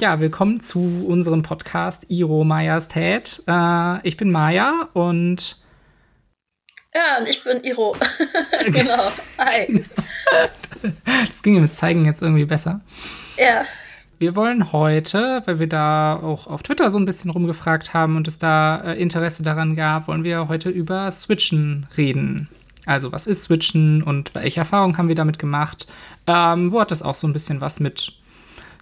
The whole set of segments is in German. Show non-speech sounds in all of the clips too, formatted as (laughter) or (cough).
ja, willkommen zu unserem Podcast Iro Majestät. Äh, ich bin Maya und. Ja, und ich bin Iro. (laughs) genau. Hi. (laughs) Das ging mit Zeigen jetzt irgendwie besser. Ja. Wir wollen heute, weil wir da auch auf Twitter so ein bisschen rumgefragt haben und es da äh, Interesse daran gab, wollen wir heute über Switchen reden. Also, was ist Switchen und welche Erfahrungen haben wir damit gemacht? Ähm, wo hat das auch so ein bisschen was mit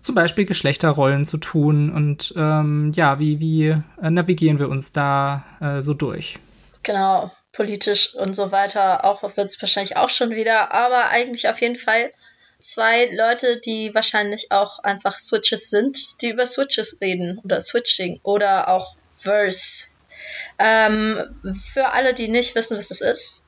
zum Beispiel Geschlechterrollen zu tun und ähm, ja, wie, wie äh, navigieren wir uns da äh, so durch? Genau, politisch und so weiter auch wird es wahrscheinlich auch schon wieder, aber eigentlich auf jeden Fall zwei Leute, die wahrscheinlich auch einfach Switches sind, die über Switches reden oder Switching oder auch Verse. Ähm, für alle, die nicht wissen, was das ist,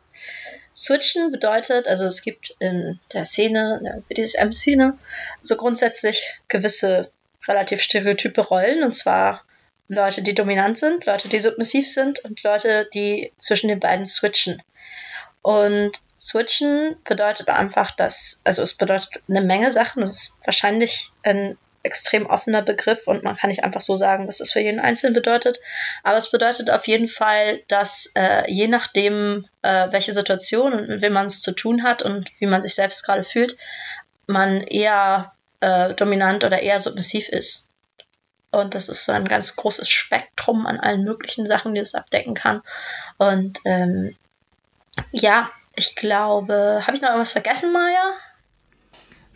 Switchen bedeutet, also es gibt in der Szene, in der BDSM-Szene, so grundsätzlich gewisse relativ stereotype Rollen, und zwar Leute, die dominant sind, Leute, die submissiv sind und Leute, die zwischen den beiden switchen. Und switchen bedeutet einfach, dass, also es bedeutet eine Menge Sachen, es ist wahrscheinlich ein extrem offener Begriff und man kann nicht einfach so sagen, was es für jeden Einzelnen bedeutet. Aber es bedeutet auf jeden Fall, dass äh, je nachdem, äh, welche Situation und mit wem man es zu tun hat und wie man sich selbst gerade fühlt, man eher äh, dominant oder eher submissiv ist. Und das ist so ein ganz großes Spektrum an allen möglichen Sachen, die es abdecken kann. Und ähm, ja, ich glaube, habe ich noch irgendwas vergessen, Maja?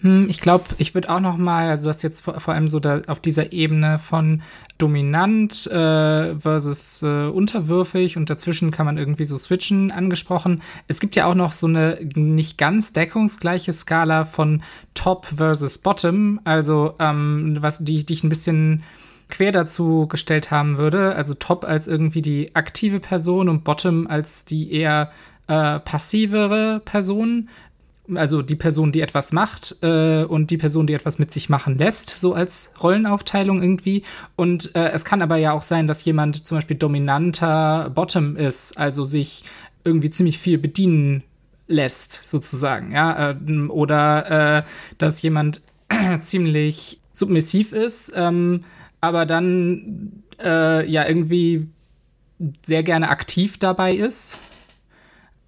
Hm, ich glaube, ich würde auch noch mal, also du hast jetzt vor, vor allem so da auf dieser Ebene von dominant äh, versus äh, unterwürfig und dazwischen kann man irgendwie so switchen angesprochen. Es gibt ja auch noch so eine nicht ganz deckungsgleiche Skala von Top versus Bottom, also ähm, was die, die ein bisschen quer dazu gestellt haben würde. Also Top als irgendwie die aktive Person und Bottom als die eher äh, passivere Person also die Person, die etwas macht äh, und die Person, die etwas mit sich machen lässt, so als Rollenaufteilung irgendwie. Und äh, es kann aber ja auch sein, dass jemand zum Beispiel dominanter Bottom ist, also sich irgendwie ziemlich viel bedienen lässt, sozusagen, ja. Äh, oder äh, dass jemand (clears throat) ziemlich submissiv ist, ähm, aber dann äh, ja irgendwie sehr gerne aktiv dabei ist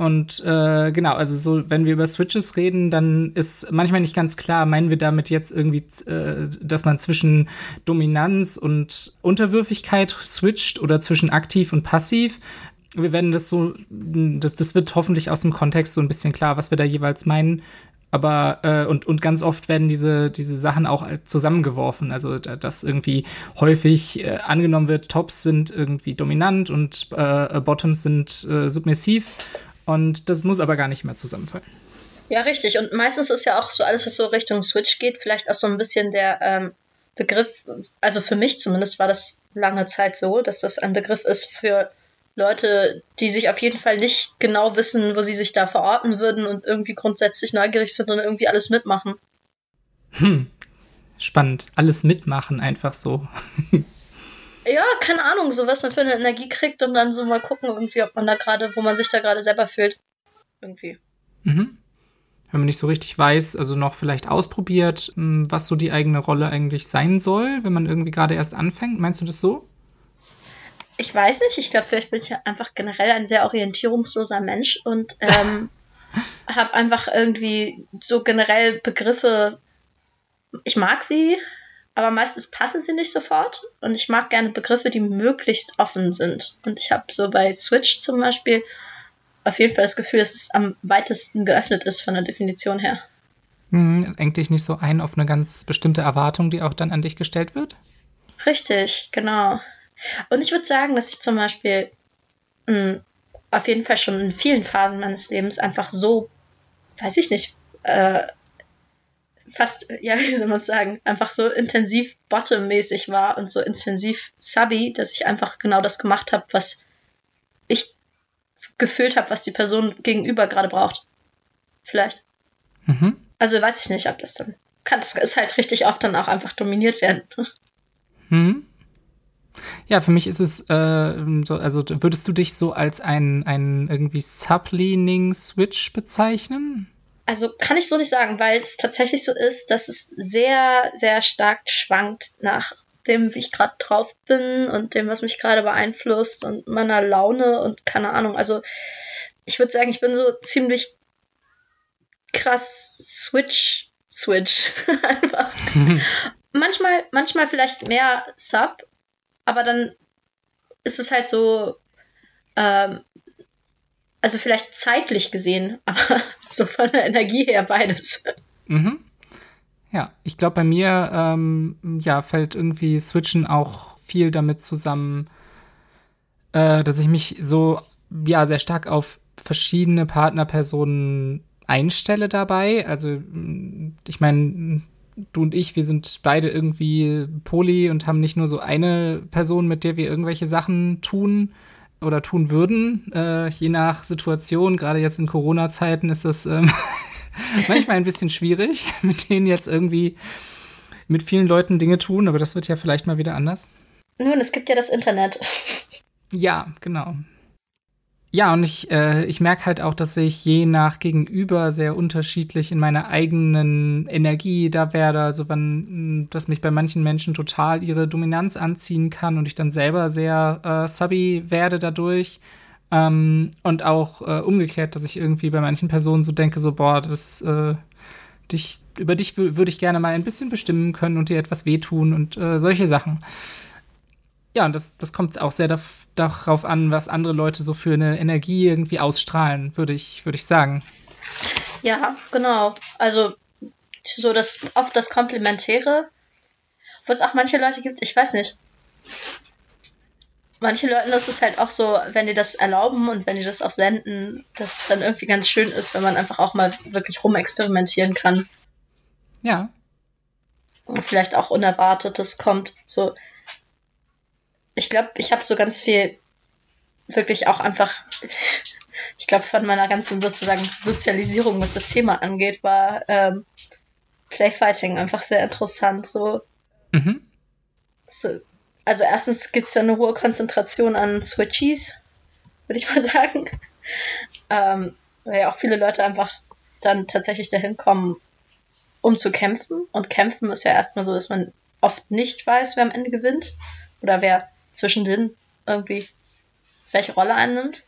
und äh, genau, also so, wenn wir über Switches reden, dann ist manchmal nicht ganz klar, meinen wir damit jetzt irgendwie, äh, dass man zwischen Dominanz und Unterwürfigkeit switcht oder zwischen aktiv und passiv. Wir werden das so, das, das wird hoffentlich aus dem Kontext so ein bisschen klar, was wir da jeweils meinen. Aber äh, und, und ganz oft werden diese, diese Sachen auch zusammengeworfen. Also dass irgendwie häufig äh, angenommen wird, Tops sind irgendwie dominant und äh, Bottoms sind äh, submissiv. Und das muss aber gar nicht mehr zusammenfallen. Ja, richtig. Und meistens ist ja auch so alles, was so Richtung Switch geht, vielleicht auch so ein bisschen der ähm, Begriff, also für mich zumindest war das lange Zeit so, dass das ein Begriff ist für Leute, die sich auf jeden Fall nicht genau wissen, wo sie sich da verorten würden und irgendwie grundsätzlich neugierig sind und irgendwie alles mitmachen. Hm. Spannend. Alles mitmachen, einfach so. (laughs) ja, keine Ahnung, so was man für eine Energie kriegt und dann so mal gucken, irgendwie, ob man da gerade, wo man sich da gerade selber fühlt. Irgendwie. Mhm. Wenn man nicht so richtig weiß, also noch vielleicht ausprobiert, hm, was so die eigene Rolle eigentlich sein soll, wenn man irgendwie gerade erst anfängt. Meinst du das so? Ich weiß nicht. Ich glaube, vielleicht bin ich einfach generell ein sehr orientierungsloser Mensch und ähm, (laughs) habe einfach irgendwie so generell Begriffe. Ich mag sie, aber meistens passen sie nicht sofort. Und ich mag gerne Begriffe, die möglichst offen sind. Und ich habe so bei Switch zum Beispiel auf jeden Fall das Gefühl, dass es am weitesten geöffnet ist von der Definition her. Hm, engt dich nicht so ein auf eine ganz bestimmte Erwartung, die auch dann an dich gestellt wird? Richtig, genau. Und ich würde sagen, dass ich zum Beispiel mh, hm, auf jeden Fall schon in vielen Phasen meines Lebens einfach so, weiß ich nicht, äh, fast, ja, (laughs) wie soll man sagen, einfach so intensiv bottom-mäßig war und so intensiv subby, dass ich einfach genau das gemacht habe, was ich gefühlt habe, was die Person gegenüber gerade braucht. Vielleicht. Mhm. Also weiß ich nicht, ob das dann. Kann es ist halt richtig oft dann auch einfach dominiert werden. Mhm. Ja, für mich ist es äh, so, also würdest du dich so als ein, ein irgendwie Subleaning Switch bezeichnen? Also kann ich so nicht sagen, weil es tatsächlich so ist, dass es sehr, sehr stark schwankt nach dem, wie ich gerade drauf bin und dem, was mich gerade beeinflusst und meiner Laune und keine Ahnung. Also ich würde sagen, ich bin so ziemlich krass Switch, Switch (laughs) einfach. (laughs) manchmal, manchmal vielleicht mehr Sub, aber dann ist es halt so, ähm, also vielleicht zeitlich gesehen, (laughs) aber so von der Energie her beides. Mhm. Ja, ich glaube, bei mir ähm, ja, fällt irgendwie Switchen auch viel damit zusammen, äh, dass ich mich so ja sehr stark auf verschiedene Partnerpersonen einstelle dabei. Also ich meine, du und ich, wir sind beide irgendwie poly und haben nicht nur so eine Person, mit der wir irgendwelche Sachen tun oder tun würden. Äh, je nach Situation, gerade jetzt in Corona-Zeiten ist das ähm, (laughs) manchmal ein bisschen schwierig, (laughs) mit denen jetzt irgendwie mit vielen Leuten Dinge tun, aber das wird ja vielleicht mal wieder anders. Nun, es gibt ja das Internet. Ja, genau. Ja, und ich, äh, ich merke halt auch, dass ich je nach Gegenüber sehr unterschiedlich in meiner eigenen Energie da werde. Also wenn, dass mich bei manchen Menschen total ihre Dominanz anziehen kann und ich dann selber sehr äh, subby werde dadurch. Ähm, und auch äh, umgekehrt, dass ich irgendwie bei manchen Personen so denke, so, boah, das, äh, dich, über dich würde ich gerne mal ein bisschen bestimmen können und dir etwas wehtun und äh, solche Sachen ja, und das, das kommt auch sehr darauf an, was andere Leute so für eine Energie irgendwie ausstrahlen, würde ich, würde ich sagen. Ja, genau. Also so das oft das Komplementäre, wo es auch manche Leute gibt, ich weiß nicht. Manche Leute, das ist halt auch so, wenn die das erlauben und wenn die das auch senden, dass es dann irgendwie ganz schön ist, wenn man einfach auch mal wirklich rumexperimentieren kann. Ja. Und vielleicht auch Unerwartetes kommt. So, ich glaube, ich habe so ganz viel wirklich auch einfach, (laughs) ich glaube, von meiner ganzen sozusagen Sozialisierung, was das Thema angeht, war ähm, Playfighting einfach sehr interessant. So, mhm. so also erstens gibt es ja eine hohe Konzentration an Switchies, würde ich (laughs) mal sagen. Ähm, weil ja auch viele Leute einfach dann tatsächlich dahin kommen, um zu kämpfen. Und kämpfen ist ja erstmal so, dass man oft nicht weiß, wer am Ende gewinnt oder wer zwischendrin irgendwie welche Rolle einnimmt.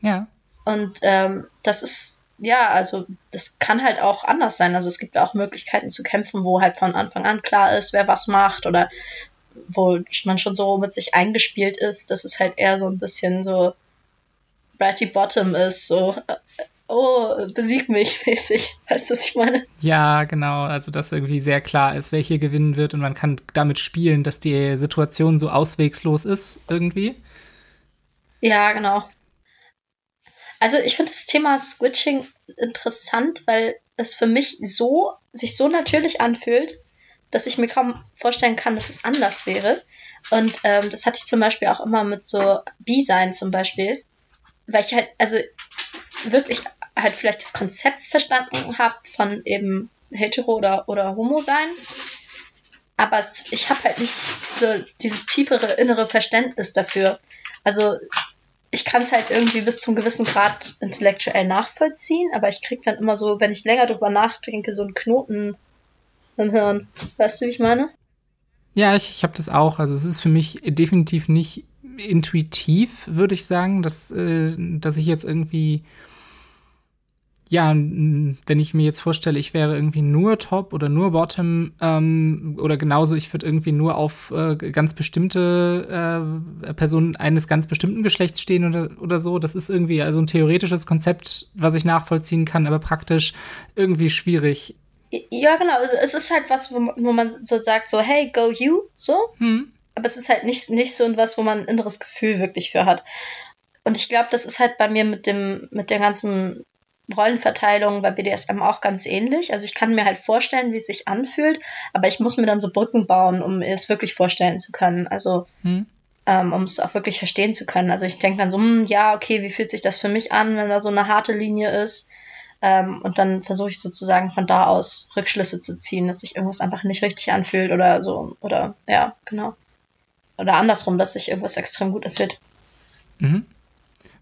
Ja. Und ähm, das ist, ja, also das kann halt auch anders sein. Also es gibt auch Möglichkeiten zu kämpfen, wo halt von Anfang an klar ist, wer was macht oder wo man schon so mit sich eingespielt ist, dass es halt eher so ein bisschen so Bratty Bottom ist, so oh, besieg mich (laughs) mäßig. Weißt du, was ich meine? Ja, genau. Also, dass irgendwie sehr klar ist, wer hier gewinnen wird und man kann damit spielen, dass die Situation so auswegslos ist, irgendwie. Ja, genau. Also, ich finde das Thema Switching interessant, weil es für mich so, sich so natürlich anfühlt, dass ich mir kaum vorstellen kann, dass es anders wäre. Und ähm, das hatte ich zum Beispiel auch immer mit so B-Sein zum Beispiel. Weil ich halt, also wirklich halt vielleicht das Konzept verstanden habe von eben hetero oder, oder homo sein. Aber es, ich habe halt nicht so dieses tiefere innere Verständnis dafür. Also ich kann es halt irgendwie bis zum gewissen Grad intellektuell nachvollziehen, aber ich krieg dann immer so, wenn ich länger drüber nachdenke, so einen Knoten im Hirn. Weißt du, wie ich meine? Ja, ich, ich habe das auch. Also es ist für mich definitiv nicht intuitiv, würde ich sagen, dass, äh, dass ich jetzt irgendwie ja, wenn ich mir jetzt vorstelle, ich wäre irgendwie nur Top oder nur Bottom ähm, oder genauso, ich würde irgendwie nur auf äh, ganz bestimmte äh, Personen eines ganz bestimmten Geschlechts stehen oder, oder so. Das ist irgendwie also ein theoretisches Konzept, was ich nachvollziehen kann, aber praktisch irgendwie schwierig. Ja, genau. Also es ist halt was, wo, wo man so sagt, so, hey, go you, so. Hm. Aber es ist halt nicht, nicht so was, wo man ein inneres Gefühl wirklich für hat. Und ich glaube, das ist halt bei mir mit dem, mit der ganzen Rollenverteilung bei BDSM auch ganz ähnlich. Also ich kann mir halt vorstellen, wie es sich anfühlt, aber ich muss mir dann so Brücken bauen, um es wirklich vorstellen zu können. Also hm. ähm, um es auch wirklich verstehen zu können. Also ich denke dann so, hm, ja, okay, wie fühlt sich das für mich an, wenn da so eine harte Linie ist? Ähm, und dann versuche ich sozusagen von da aus Rückschlüsse zu ziehen, dass sich irgendwas einfach nicht richtig anfühlt oder so. Oder ja, genau. Oder andersrum, dass sich irgendwas extrem gut erfüllt. Mhm.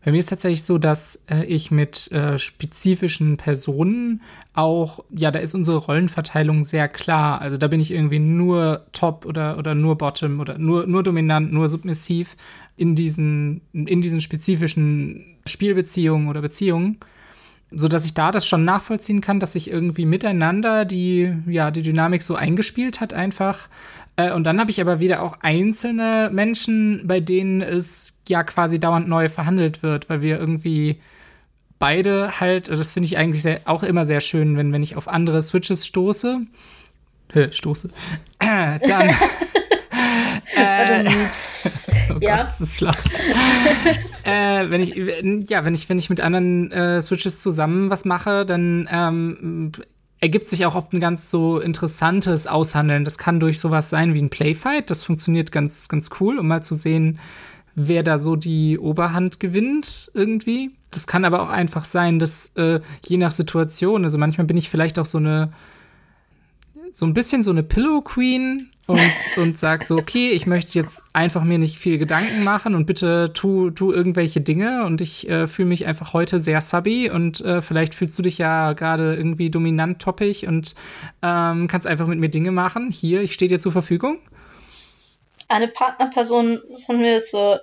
Bei mir ist tatsächlich so, dass äh, ich mit äh, spezifischen Personen auch, ja, da ist unsere Rollenverteilung sehr klar. Also da bin ich irgendwie nur Top oder, oder nur Bottom oder nur, nur dominant, nur submissiv in diesen, in diesen spezifischen Spielbeziehungen oder Beziehungen. So dass ich da das schon nachvollziehen kann, dass sich irgendwie miteinander die, ja, die Dynamik so eingespielt hat einfach. Äh, und dann habe ich aber wieder auch einzelne Menschen, bei denen es ja quasi dauernd neu verhandelt wird, weil wir irgendwie beide halt, das finde ich eigentlich sehr, auch immer sehr schön, wenn, wenn ich auf andere Switches stoße. Hä, stoße. Äh, dann. (laughs) äh, (laughs) oh ja. Gott, das ist flach. (laughs) äh, wenn ich, ja, wenn ich, wenn ich mit anderen äh, Switches zusammen was mache, dann ähm, ergibt sich auch oft ein ganz so interessantes Aushandeln. Das kann durch sowas sein wie ein Playfight. Das funktioniert ganz, ganz cool, um mal zu sehen, wer da so die Oberhand gewinnt irgendwie. Das kann aber auch einfach sein, dass äh, je nach Situation, also manchmal bin ich vielleicht auch so eine, so ein bisschen so eine Pillow Queen und, und sag so, okay, ich möchte jetzt einfach mir nicht viel Gedanken machen und bitte tu, tu irgendwelche Dinge und ich äh, fühle mich einfach heute sehr subby und äh, vielleicht fühlst du dich ja gerade irgendwie dominant toppig und ähm, kannst einfach mit mir Dinge machen. Hier, ich stehe dir zur Verfügung eine Partnerperson von mir ist so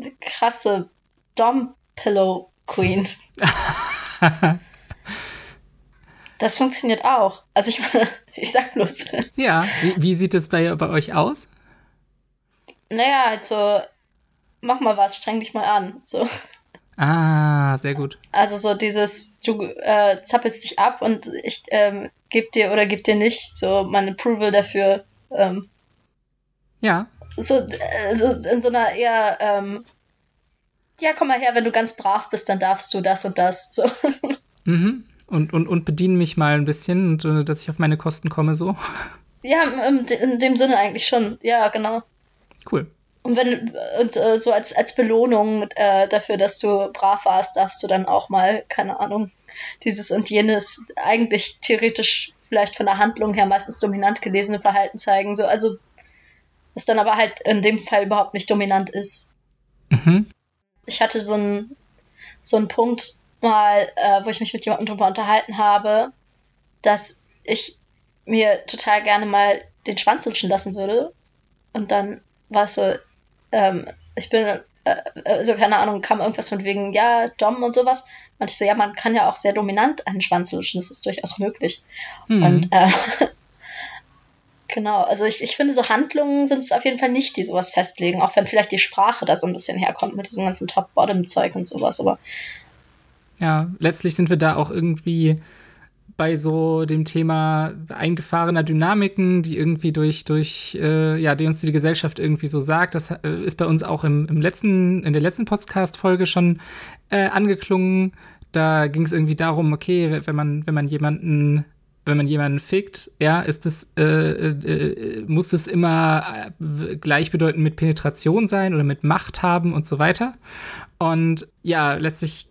eine krasse Dom-Pillow Queen. (laughs) das funktioniert auch. Also ich meine, (laughs) ich sag bloß. Ja, wie, wie sieht es bei, bei euch aus? Naja, also mach mal was, streng dich mal an. So. Ah, sehr gut. Also so dieses, du äh, zappelst dich ab und ich ähm, geb dir oder geb dir nicht so mein Approval dafür. Ähm, ja so, äh, so in so einer eher, ähm, ja, komm mal her, wenn du ganz brav bist, dann darfst du das und das. So. (laughs) Mhm. Und, und, und bediene mich mal ein bisschen, und, äh, dass ich auf meine Kosten komme, so. Ja, in, dem Sinne eigentlich schon. Ja, genau. Cool. Und wenn und äh, so als, als Belohnung äh, dafür, dass du brav warst, darfst du dann auch mal, keine Ahnung, dieses und jenes eigentlich theoretisch vielleicht von der Handlung her meistens dominant gelesene Verhalten zeigen. So, also das dann aber halt in dem Fall überhaupt nicht dominant ist. Mhm. Ich hatte so einen so einen Punkt mal, äh, wo ich mich mit jemandem drüber unterhalten habe, dass ich mir total gerne mal den Schwanz lutschen lassen würde. Und dann war es so, ähm, ich bin, äh, also keine Ahnung, kam irgendwas von wegen, ja, Dom und sowas. Und ich so, ja, man kann ja auch sehr dominant einen Schwanz lutschen, das ist durchaus möglich. Mhm. Und äh, (laughs) Genau, also ich, ich finde, so Handlungen sind es auf jeden Fall nicht, die sowas festlegen, auch wenn vielleicht die Sprache da so ein bisschen herkommt mit diesem ganzen Top-Bottom-Zeug und sowas, aber. Ja, letztlich sind wir da auch irgendwie bei so dem Thema eingefahrener Dynamiken, die irgendwie durch, durch äh, ja, die uns die Gesellschaft irgendwie so sagt. Das äh, ist bei uns auch im, im letzten, in der letzten Podcast-Folge schon äh, angeklungen. Da ging es irgendwie darum, okay, wenn man, wenn man jemanden wenn man jemanden fickt, ja, ist es, äh, äh, muss es immer äh, gleichbedeutend mit Penetration sein oder mit Macht haben und so weiter. Und ja, letztlich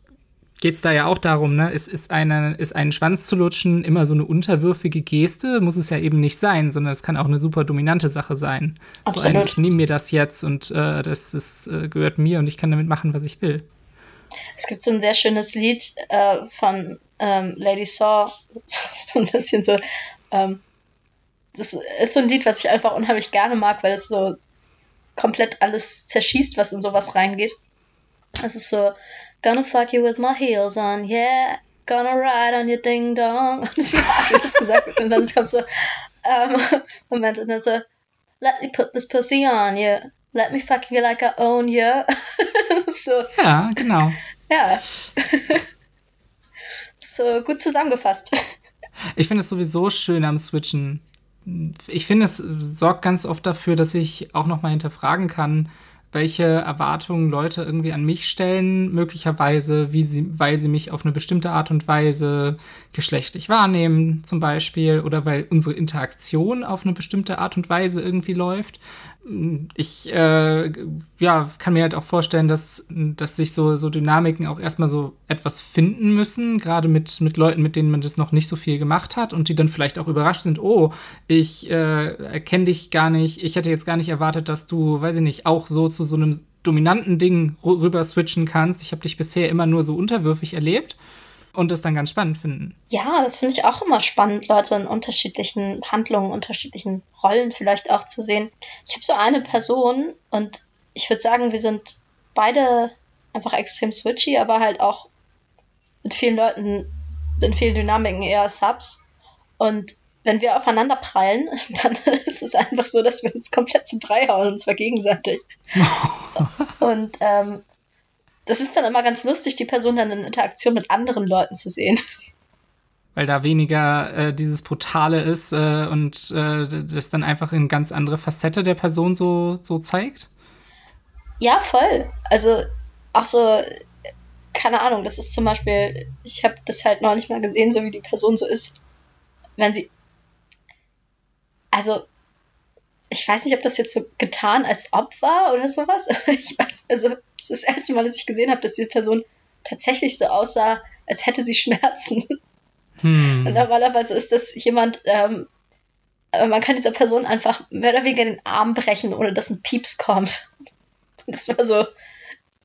geht es da ja auch darum, ne, ist, ist, eine, ist einen Schwanz zu lutschen immer so eine unterwürfige Geste? Muss es ja eben nicht sein, sondern es kann auch eine super dominante Sache sein. Absolut. So ein, ich nehme mir das jetzt und äh, das ist, äh, gehört mir und ich kann damit machen, was ich will. Es gibt so ein sehr schönes Lied äh, von ähm, Lady Saw, (laughs) so ein bisschen so, ähm, das ist so ein Lied, was ich einfach unheimlich gerne mag, weil es so komplett alles zerschießt, was in sowas reingeht. Es ist so, gonna fuck you with my heels on, yeah, gonna ride on your ding dong. (laughs) Und ich habe das gesagt und dann kommt so, ähm, (laughs) Moment, und dann so, let me put this pussy on you, let me fuck you like I own you. (laughs) so. Ja, genau. Ja. so gut zusammengefasst. Ich finde es sowieso schön am Switchen. Ich finde, es sorgt ganz oft dafür, dass ich auch nochmal hinterfragen kann, welche Erwartungen Leute irgendwie an mich stellen, möglicherweise, wie sie, weil sie mich auf eine bestimmte Art und Weise geschlechtlich wahrnehmen, zum Beispiel, oder weil unsere Interaktion auf eine bestimmte Art und Weise irgendwie läuft ich äh, ja, kann mir halt auch vorstellen, dass, dass sich so, so Dynamiken auch erstmal so etwas finden müssen, gerade mit, mit Leuten, mit denen man das noch nicht so viel gemacht hat und die dann vielleicht auch überrascht sind, oh, ich äh, erkenne dich gar nicht, ich hätte jetzt gar nicht erwartet, dass du, weiß ich nicht, auch so zu so einem dominanten Ding rüber switchen kannst. Ich habe dich bisher immer nur so unterwürfig erlebt und das dann ganz spannend finden. Ja, das finde ich auch immer spannend, Leute in unterschiedlichen Handlungen, unterschiedlichen Rollen vielleicht auch zu sehen. Ich habe so eine Person und ich würde sagen, wir sind beide einfach extrem switchy, aber halt auch mit vielen Leuten, in vielen Dynamiken eher Subs. Und wenn wir aufeinander prallen, (laughs) dann (laughs) ist es einfach so, dass wir uns komplett zum Brei hauen, und zwar gegenseitig. (laughs) und ähm, das ist dann immer ganz lustig, die Person dann in Interaktion mit anderen Leuten zu sehen. Weil da weniger äh, dieses Brutale ist äh, und äh, das dann einfach in ganz andere Facette der Person so, so zeigt? Ja, voll. Also auch so, keine Ahnung, das ist zum Beispiel, ich habe das halt noch nicht mal gesehen, so wie die Person so ist. Wenn sie. Also, ich weiß nicht, ob das jetzt so getan als ob war oder sowas. (laughs) ich weiß, also, das ist das erste Mal, dass ich gesehen habe, dass die Person tatsächlich so aussah, als hätte sie Schmerzen. Hm. Und normalerweise ist das jemand, ähm, man kann dieser Person einfach mehr oder weniger den Arm brechen, ohne dass ein Pieps kommt. Und das war so,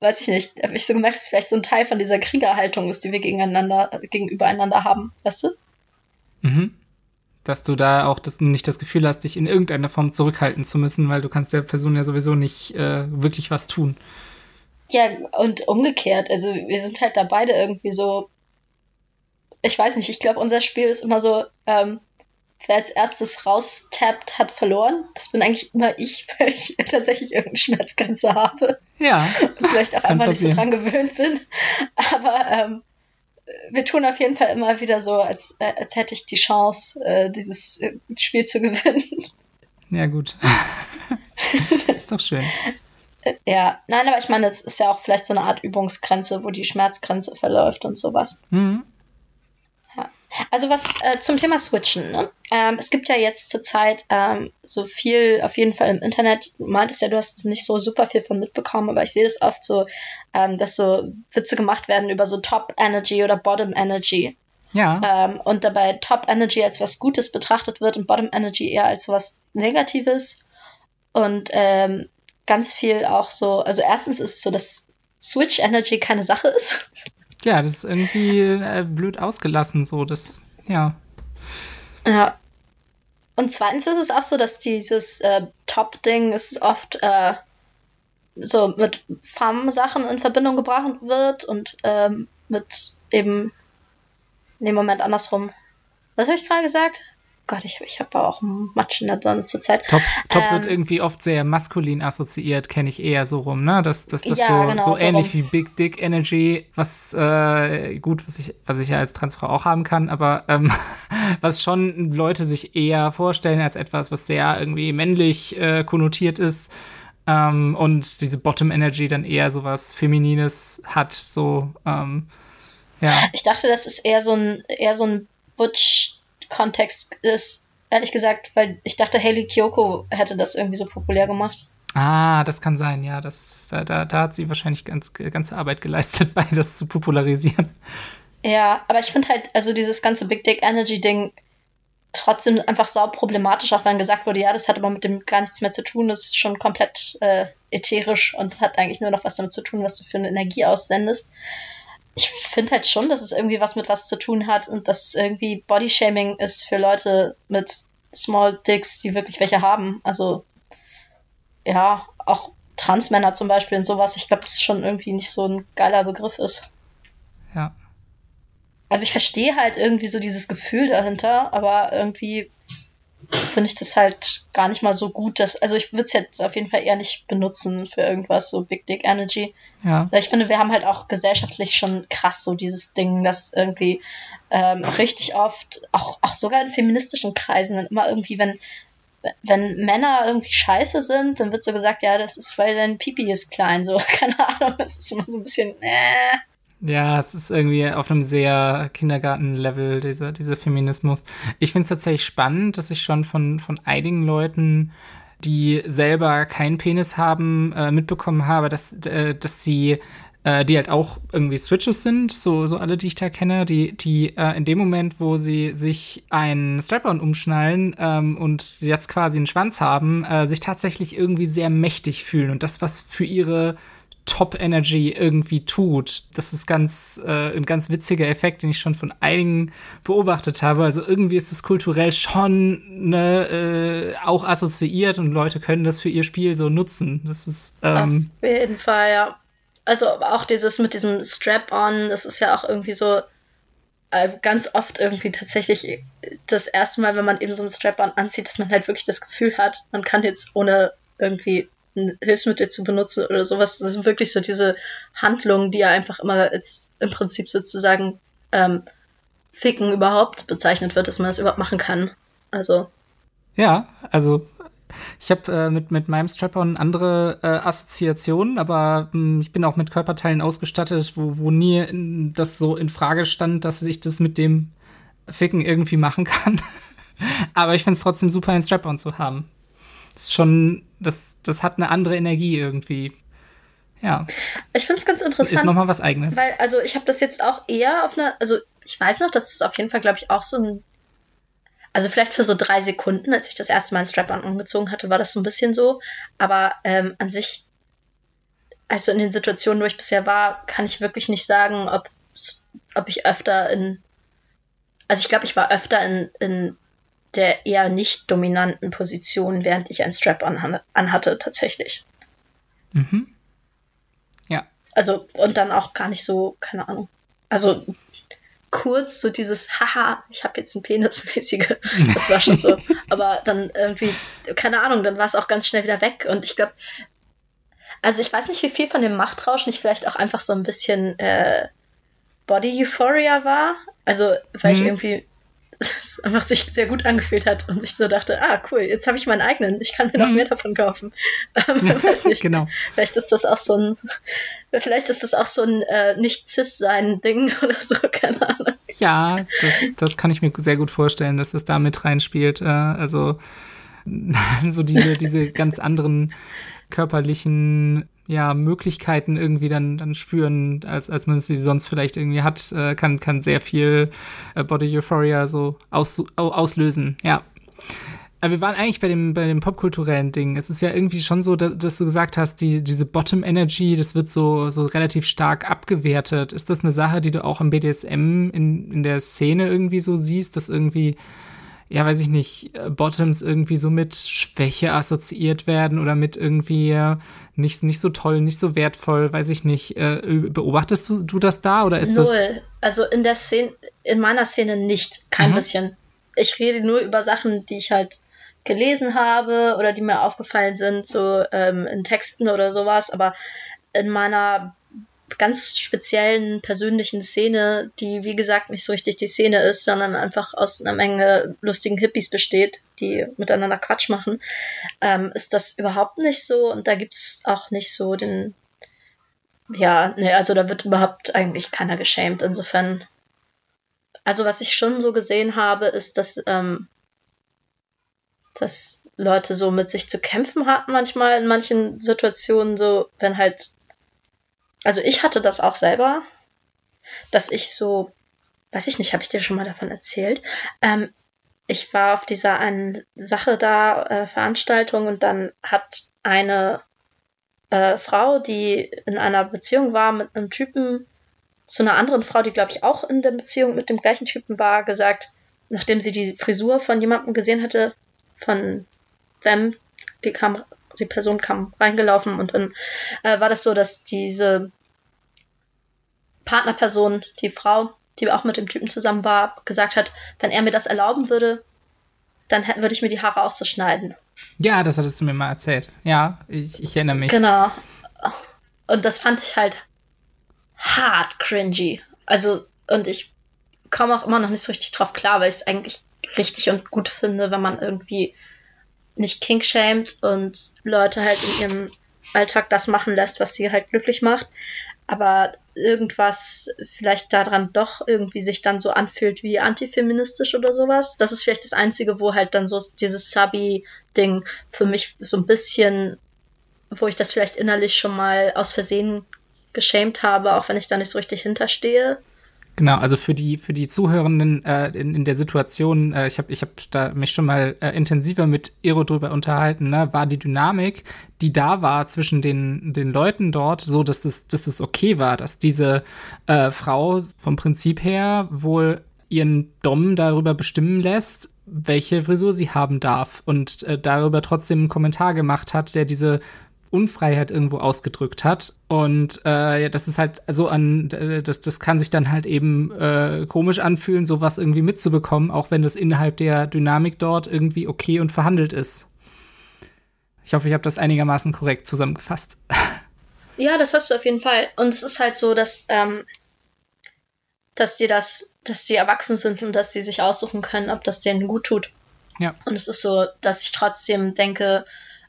weiß ich nicht, habe ich so gemerkt, dass es vielleicht so ein Teil von dieser Kriegerhaltung ist, die wir gegeneinander, gegenübereinander haben, weißt du? Mhm. Dass du da auch das, nicht das Gefühl hast, dich in irgendeiner Form zurückhalten zu müssen, weil du kannst der Person ja sowieso nicht äh, wirklich was tun. Ja, und umgekehrt. Also wir sind halt da beide irgendwie so. Ich weiß nicht, ich glaube, unser Spiel ist immer so, ähm, wer als erstes raustappt, hat verloren. Das bin eigentlich immer ich, (laughs) weil ich tatsächlich irgendeine Schmerzgrenze habe. Ja. Und vielleicht auch einfach nicht so dran gewöhnt bin. Aber ähm, wir tun auf jeden Fall immer wieder so, als, äh, als hätte ich die Chance, äh, dieses äh, Spiel zu (laughs) gewinnen. Ja, gut. (laughs) ist doch schön. Ja, nein, aber ich meine, es ist ja auch vielleicht so eine Art Übungsgrenze, wo die Schmerzgrenze verläuft und sowas. Mhm. Also was äh, zum Thema Switchen. Ne? Ähm, es gibt ja jetzt zurzeit ähm, so viel auf jeden Fall im Internet. Du meintest ja, du hast nicht so super viel von mitbekommen, aber ich sehe das oft so, ähm, dass so Witze gemacht werden über so Top Energy oder Bottom Energy. Ja. Ähm, und dabei Top Energy als was Gutes betrachtet wird und Bottom Energy eher als was Negatives. Und ähm, ganz viel auch so, also erstens ist es so, dass Switch Energy keine Sache ist. (laughs) Ja, das ist irgendwie äh, blöd ausgelassen, so das, ja. Ja. Und zweitens ist es auch so, dass dieses äh, Top-Ding ist oft äh, so mit Farm-Sachen in Verbindung gebracht wird und ähm, mit eben, nee, Moment, andersrum. Was habe ich gerade gesagt? Gott, ich, ich habe auch Matsch in der Birne zurzeit. Top, Top ähm, wird irgendwie oft sehr maskulin assoziiert, kenne ich eher so rum, ne? Das, das, das ja, so, genau, so, so ähnlich rum. wie Big Dick Energy, was äh, gut, was ich, was ich ja als Transfrau auch haben kann, aber ähm, (laughs) was schon Leute sich eher vorstellen als etwas, was sehr irgendwie männlich äh, konnotiert ist. Ähm, und diese Bottom Energy dann eher so was Feminines hat, so, ähm, ja. Ich dachte, das ist eher so ein, eher so ein Butch Kontext ist, ehrlich gesagt, weil ich dachte, Haley Kyoko hätte das irgendwie so populär gemacht. Ah, das kann sein, ja. Das, da, da, da hat sie wahrscheinlich ganz, ganze Arbeit geleistet, (laughs) bei das zu popularisieren. Ja, aber ich finde halt, also dieses ganze Big Dick Energy Ding trotzdem einfach sau problematisch, auch wenn gesagt wurde, ja, das hat aber mit dem gar nichts mehr zu tun, das ist schon komplett äh, ätherisch und hat eigentlich nur noch was damit zu tun, was du für eine Energie aussendest ich finde halt schon, dass es irgendwie was mit was zu tun hat und dass es irgendwie Bodyshaming ist für Leute mit Small Dicks, die wirklich welche haben. Also, ja, auch Transmänner zum Beispiel und sowas. Ich glaube, das ist schon irgendwie nicht so ein geiler Begriff ist. Ja. Also ich verstehe halt irgendwie so dieses Gefühl dahinter, aber irgendwie finde ich das halt gar nicht mal so gut. Dass, also ich würde es jetzt auf jeden Fall eher nicht benutzen für irgendwas, so Big Dick Energy. Ja. Ich finde, wir haben halt auch gesellschaftlich schon krass so dieses Ding, dass irgendwie ähm, richtig oft, auch, auch sogar in feministischen Kreisen, dann immer irgendwie, wenn, wenn Männer irgendwie scheiße sind, dann wird so gesagt, ja, das ist, weil dein Pipi ist klein, so, (laughs) keine Ahnung, das ist immer so ein bisschen, äh, ja, es ist irgendwie auf einem sehr Kindergarten-Level, dieser, dieser Feminismus. Ich finde es tatsächlich spannend, dass ich schon von, von einigen Leuten, die selber keinen Penis haben, äh, mitbekommen habe, dass, äh, dass sie äh, die halt auch irgendwie Switches sind, so, so alle, die ich da kenne, die, die äh, in dem Moment, wo sie sich einen Strap-on umschnallen ähm, und jetzt quasi einen Schwanz haben, äh, sich tatsächlich irgendwie sehr mächtig fühlen und das, was für ihre Top Energy irgendwie tut. Das ist ganz äh, ein ganz witziger Effekt, den ich schon von einigen beobachtet habe. Also irgendwie ist es kulturell schon ne, äh, auch assoziiert und Leute können das für ihr Spiel so nutzen. Das ist ähm, auf jeden Fall ja. Also auch dieses mit diesem Strap-on, das ist ja auch irgendwie so äh, ganz oft irgendwie tatsächlich das erste Mal, wenn man eben so ein Strap-on anzieht, dass man halt wirklich das Gefühl hat, man kann jetzt ohne irgendwie ein Hilfsmittel zu benutzen oder sowas. Das sind wirklich so diese Handlungen, die ja einfach immer als im Prinzip sozusagen ähm, Ficken überhaupt bezeichnet wird, dass man das überhaupt machen kann. Also. Ja, also ich habe äh, mit, mit meinem Strap-on andere äh, Assoziationen, aber mh, hm, ich bin auch mit Körperteilen ausgestattet, wo, wo nie in, das so in Frage stand, dass ich das mit dem Ficken irgendwie machen kann. (laughs) aber ich finde es trotzdem super, ein Strap-on zu haben ist schon, das, das hat eine andere Energie irgendwie. Ja. Ich finde es ganz interessant. Ist nochmal was Eigenes. Weil, also ich habe das jetzt auch eher auf einer, also ich weiß noch, das ist auf jeden Fall, glaube ich, auch so ein, also vielleicht für so drei Sekunden, als ich das erste Mal ein Strap-on umgezogen hatte, war das so ein bisschen so. Aber ähm, an sich, also in den Situationen, wo ich bisher war, kann ich wirklich nicht sagen, ob, ob ich öfter in, also ich glaube, ich war öfter in, in der eher nicht dominanten Position, während ich ein Strap-on anhatte, tatsächlich. Mhm. Ja. Also, und dann auch gar nicht so, keine Ahnung. Also, kurz so dieses, haha, ich habe jetzt ein Penismäßige. (laughs) Das war schon so. (laughs) Aber dann irgendwie, keine Ahnung, dann war es auch ganz schnell wieder weg. Und ich glaube, also ich weiß nicht, wie viel von dem Machtrausch nicht vielleicht auch einfach so ein bisschen äh, Body Euphoria war. Also, weil mhm. ich irgendwie es (laughs) einfach sich sehr gut angefühlt hat und sich so dachte, ah, cool, jetzt habe ich meinen eigenen, ich kann mir noch mhm. mehr davon kaufen. (laughs) Ähm, weiß nicht. genau. Vielleicht ist das auch so ein, vielleicht ist das auch so ein äh, Nicht-Cis-Sein-Ding (laughs) oder so, keine Ahnung. Ja, das, das kann ich mir sehr gut vorstellen, dass es da mit reinspielt. Äh, also so diese, diese ganz anderen körperlichen ja, Möglichkeiten irgendwie dann, dann spüren, als, als man sie sonst vielleicht irgendwie hat, äh, kann, kann sehr viel äh, Body Euphoria so aus, auslösen, ja. Aber wir waren eigentlich bei dem, bei dem popkulturellen Ding. Es ist ja irgendwie schon so, dass, dass, du gesagt hast, die, diese Bottom Energy, das wird so, so relativ stark abgewertet. Ist das eine Sache, die du auch im BDSM in, in der Szene irgendwie so siehst, dass irgendwie ja, weiß ich nicht, äh, Bottoms irgendwie so mit Schwäche assoziiert werden oder mit irgendwie äh, nicht, nicht so toll, nicht so wertvoll, weiß ich nicht. Äh, beobachtest du, du das da oder ist Null. das? Null. Also in der Szene, in meiner Szene nicht, kein mhm. bisschen. Ich rede nur über Sachen, die ich halt gelesen habe oder die mir aufgefallen sind, so ähm, in Texten oder sowas, aber in meiner ganz speziellen persönlichen Szene, die wie gesagt nicht so richtig die Szene ist, sondern einfach aus einer Menge lustigen Hippies besteht, die miteinander Quatsch machen, ähm, ist das überhaupt nicht so und da gibt es auch nicht so den, ja, ne, also da wird überhaupt eigentlich keiner geschämt. Insofern, also was ich schon so gesehen habe, ist, dass, ähm, dass Leute so mit sich zu kämpfen hatten manchmal in manchen Situationen, so wenn halt also ich hatte das auch selber, dass ich so, weiß ich nicht, habe ich dir schon mal davon erzählt? Ähm, ich war auf dieser einen Sache da, äh, Veranstaltung, und dann hat eine äh, Frau, die in einer Beziehung war mit einem Typen, zu einer anderen Frau, die, glaube ich, auch in der Beziehung mit dem gleichen Typen war, gesagt, nachdem sie die Frisur von jemandem gesehen hatte, von them, die kam die Person kam reingelaufen und dann äh, war das so, dass diese Partnerperson, die Frau, die auch mit dem Typen zusammen war, gesagt hat, wenn er mir das erlauben würde, dann würde ich mir die Haare auch so schneiden. Ja, das hattest du mir mal erzählt. Ja, ich, ich erinnere mich. Genau. Und das fand ich halt hart cringy. Also, und ich komme auch immer noch nicht so richtig drauf klar, weil ich es eigentlich richtig und gut finde, wenn man irgendwie nicht kinkshamed und Leute halt in ihrem Alltag das machen lässt, was sie halt glücklich macht. Aber irgendwas vielleicht daran doch irgendwie sich dann so anfühlt wie antifeministisch oder sowas. Das ist vielleicht das Einzige, wo halt dann so dieses Sabi-Ding für mich so ein bisschen, wo ich das vielleicht innerlich schon mal aus Versehen geschämt habe, auch wenn ich da nicht so richtig hinterstehe. Genau, also für die für die Zuhörenden äh, in, in der Situation, äh, ich habe ich hab da mich schon mal äh, intensiver mit Ero drüber unterhalten, ne, war die Dynamik, die da war zwischen den den Leuten dort, so dass es dass es okay war, dass diese äh, Frau vom Prinzip her wohl ihren Dom darüber bestimmen lässt, welche Frisur sie haben darf und äh, darüber trotzdem einen Kommentar gemacht hat, der diese Unfreiheit irgendwo ausgedrückt hat. Und äh, ja, das ist halt so an, das, das kann sich dann halt eben äh, komisch anfühlen, sowas irgendwie mitzubekommen, auch wenn das innerhalb der Dynamik dort irgendwie okay und verhandelt ist. Ich hoffe, ich habe das einigermaßen korrekt zusammengefasst. (laughs) Ja, das hast du auf jeden Fall. Und es ist halt so, dass, ähm, dass die das, dass die erwachsen sind und dass sie sich aussuchen können, ob das denen gut tut. Ja. Und es ist so, dass ich trotzdem denke,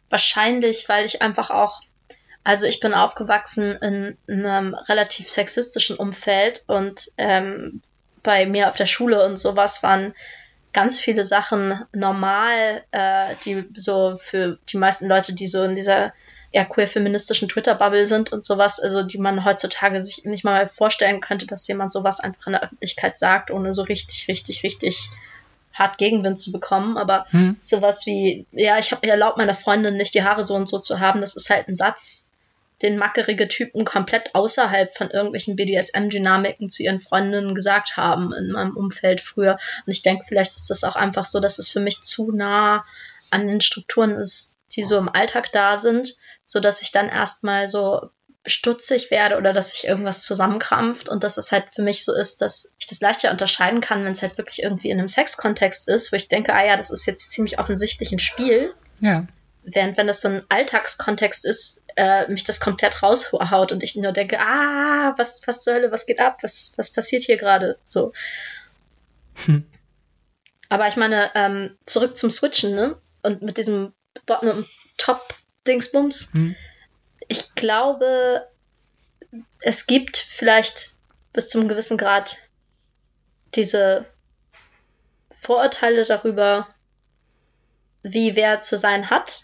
Wahrscheinlich, weil ich einfach auch, also ich bin aufgewachsen in, in einem relativ sexistischen Umfeld und ähm, bei mir auf der Schule und sowas waren ganz viele Sachen normal, äh, die so für die meisten Leute, die so in dieser eher queer-feministischen Twitter-Bubble sind und sowas, also die man heutzutage sich nicht mal vorstellen könnte, dass jemand sowas einfach in der Öffentlichkeit sagt, ohne so richtig, richtig, richtig hart Gegenwind zu bekommen, aber hm. sowas wie, ja, ich habe erlaubt meiner Freundin nicht die Haare so und so zu haben, das ist halt ein Satz, den mackerige Typen komplett außerhalb von irgendwelchen BDSM-Dynamiken zu ihren Freundinnen gesagt haben in meinem Umfeld früher. Und ich denke, vielleicht ist das auch einfach so, dass es für mich zu nah an den Strukturen ist, die so im Alltag da sind, so dass ich dann erstmal so stutzig werde oder dass sich irgendwas zusammenkrampft und dass es halt für mich so ist, dass ich das leichter unterscheiden kann, wenn es halt wirklich irgendwie in einem Sexkontext ist, wo ich denke, ah ja, das ist jetzt ziemlich offensichtlich ein Spiel. Ja. Während wenn das so ein Alltagskontext ist, äh, mich das komplett raushaut und ich nur denke, ah, was, was zur Hölle, was geht ab, was, was passiert hier gerade? So. Hm. Aber ich meine, ähm, zurück zum Switchen, ne? Und mit diesem Bottom und Top-Dingsbums. Hm ich glaube, es gibt vielleicht bis zum gewissen Grad diese Vorurteile darüber, wie wer zu sein hat.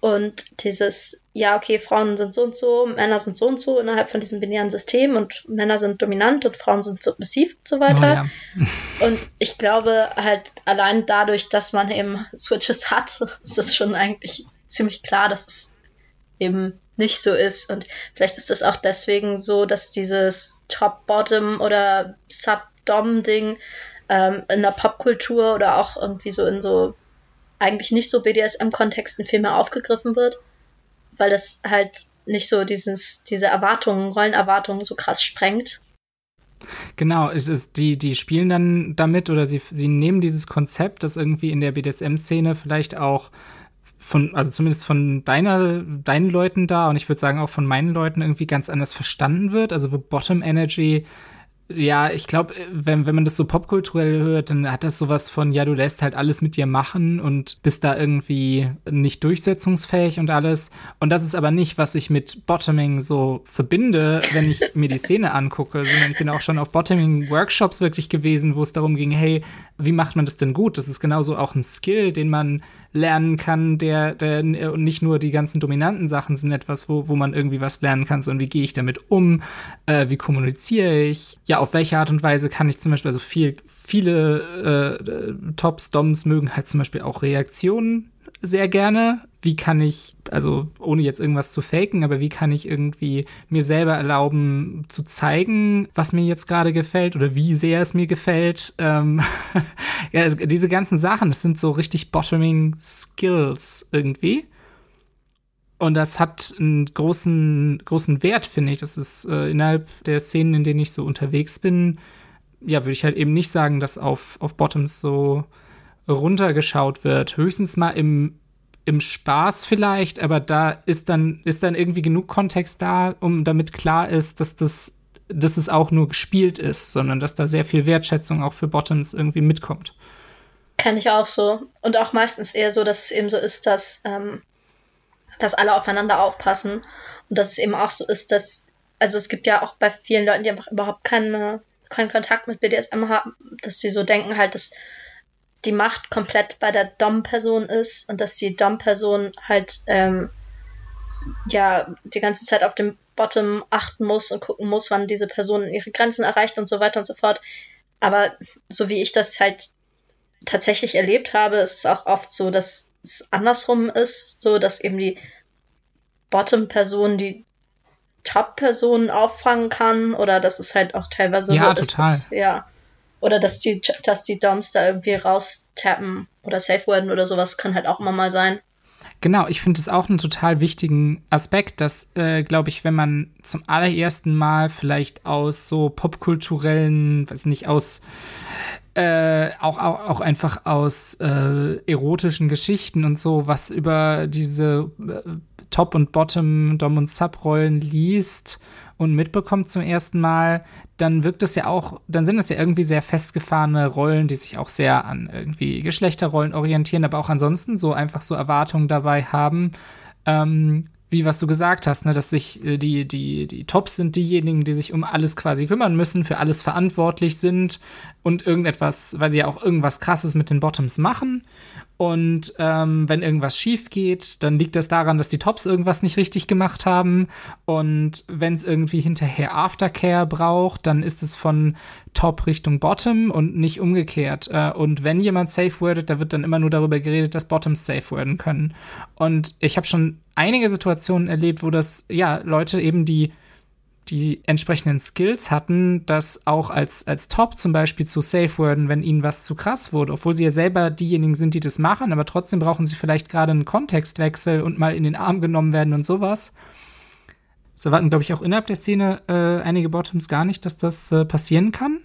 Und dieses, ja, okay, Frauen sind so und so, Männer sind so und so innerhalb von diesem binären System und Männer sind dominant und Frauen sind submissiv und so weiter. Oh, ja. (laughs) (laughs) und ich glaube halt allein dadurch, dass man eben Switches hat, (laughs) ist es schon eigentlich ziemlich klar, dass es eben nicht so ist. Und vielleicht ist es auch deswegen so, dass dieses Top-Bottom oder Sub-Dom-Ding ähm, in der Popkultur oder auch irgendwie so in so eigentlich nicht so BDSM-Kontexten viel mehr aufgegriffen wird, weil das halt nicht so dieses, diese Erwartungen, Rollenerwartungen so krass sprengt. Genau, es ist, die, die spielen dann damit oder sie, sie nehmen dieses Konzept, das irgendwie in der BDSM-Szene vielleicht auch von, also zumindest von deiner, deinen Leuten da und ich würde sagen auch von meinen Leuten irgendwie ganz anders verstanden wird. Also wo Bottom Energy ja, ich glaube, wenn, wenn man das so popkulturell hört, dann hat das sowas von, ja, du lässt halt alles mit dir machen und bist da irgendwie nicht durchsetzungsfähig und alles. Und das ist aber nicht, was ich mit Bottoming so verbinde, wenn ich mir die Szene angucke, sondern ich bin auch schon auf Bottoming-Workshops wirklich gewesen, wo es darum ging, hey, wie macht man das denn gut? Das ist genauso auch ein Skill, den man lernen kann, der, der und nicht nur die ganzen dominanten Sachen sind etwas, wo, wo man irgendwie was lernen kann, sondern wie gehe ich damit um, äh, wie kommuniziere ich, ja, auf welche Art und Weise kann ich zum Beispiel, also viel, viele äh, Tops, Doms mögen halt zum Beispiel auch Reaktionen sehr gerne. Wie kann ich, also ohne jetzt irgendwas zu faken, aber wie kann ich irgendwie mir selber erlauben zu zeigen, was mir jetzt gerade gefällt oder wie sehr es mir gefällt. Ähm (laughs) ja, diese ganzen Sachen, das sind so richtig bottoming Skills irgendwie. Und das hat einen großen, großen Wert, finde ich. Das ist äh, innerhalb der Szenen, in denen ich so unterwegs bin, ja, würde ich halt eben nicht sagen, dass auf, auf Bottoms so runtergeschaut wird. Höchstens mal im, im Spaß vielleicht, aber da ist dann, ist dann irgendwie genug Kontext da, um damit klar ist, dass das, dass es auch nur gespielt ist, sondern dass da sehr viel Wertschätzung auch für Bottoms irgendwie mitkommt. Kann ich auch so. Und auch meistens eher so, dass es eben so ist, dass, ähm, dass alle aufeinander aufpassen. Und dass es eben auch so ist, dass, also es gibt ja auch bei vielen Leuten, die einfach überhaupt keine, keinen Kontakt mit BDSM haben, dass sie so denken halt, dass die Macht komplett bei der Dom-Person ist und dass die Dom-Person halt ähm, ja die ganze Zeit auf dem Bottom achten muss und gucken muss, wann diese Person ihre Grenzen erreicht und so weiter und so fort. Aber so wie ich das halt tatsächlich erlebt habe, ist es auch oft so, dass es andersrum ist, so dass eben die Bottom-Person die Top-Personen auffangen kann oder dass es halt auch teilweise ja, so total. ist. Ja, oder dass die, dass die Doms da irgendwie raustappen oder safe werden oder sowas, kann halt auch immer mal sein. Genau, ich finde es auch einen total wichtigen Aspekt, dass, äh, glaube ich, wenn man zum allerersten Mal vielleicht aus so popkulturellen, weiß nicht, aus äh, auch, auch, auch einfach aus äh, erotischen Geschichten und so, was über diese äh, Top- und Bottom, Dom- und Sub-Rollen liest und mitbekommt zum ersten Mal, dann wirkt es ja auch, dann sind es ja irgendwie sehr festgefahrene Rollen, die sich auch sehr an irgendwie Geschlechterrollen orientieren, aber auch ansonsten so einfach so Erwartungen dabei haben. Ähm, wie was du gesagt hast, ne, dass sich äh, die, die, die Tops sind diejenigen, die sich um alles quasi kümmern müssen, für alles verantwortlich sind und irgendetwas, weil sie ja auch irgendwas krasses mit den Bottoms machen. Und ähm, wenn irgendwas schief geht, dann liegt das daran, dass die Tops irgendwas nicht richtig gemacht haben. Und wenn es irgendwie hinterher Aftercare braucht, dann ist es von Top Richtung Bottom und nicht umgekehrt. Äh, und wenn jemand safe wordet, da wird dann immer nur darüber geredet, dass Bottoms safe worden können. Und ich habe schon einige Situationen erlebt, wo das, ja, Leute eben, die die entsprechenden Skills hatten, das auch als, als Top zum Beispiel zu safe worden, wenn ihnen was zu krass wurde, obwohl sie ja selber diejenigen sind, die das machen, aber trotzdem brauchen sie vielleicht gerade einen Kontextwechsel und mal in den Arm genommen werden und sowas. Das erwarten, glaube ich, auch innerhalb der Szene äh, einige Bottoms gar nicht, dass das äh, passieren kann.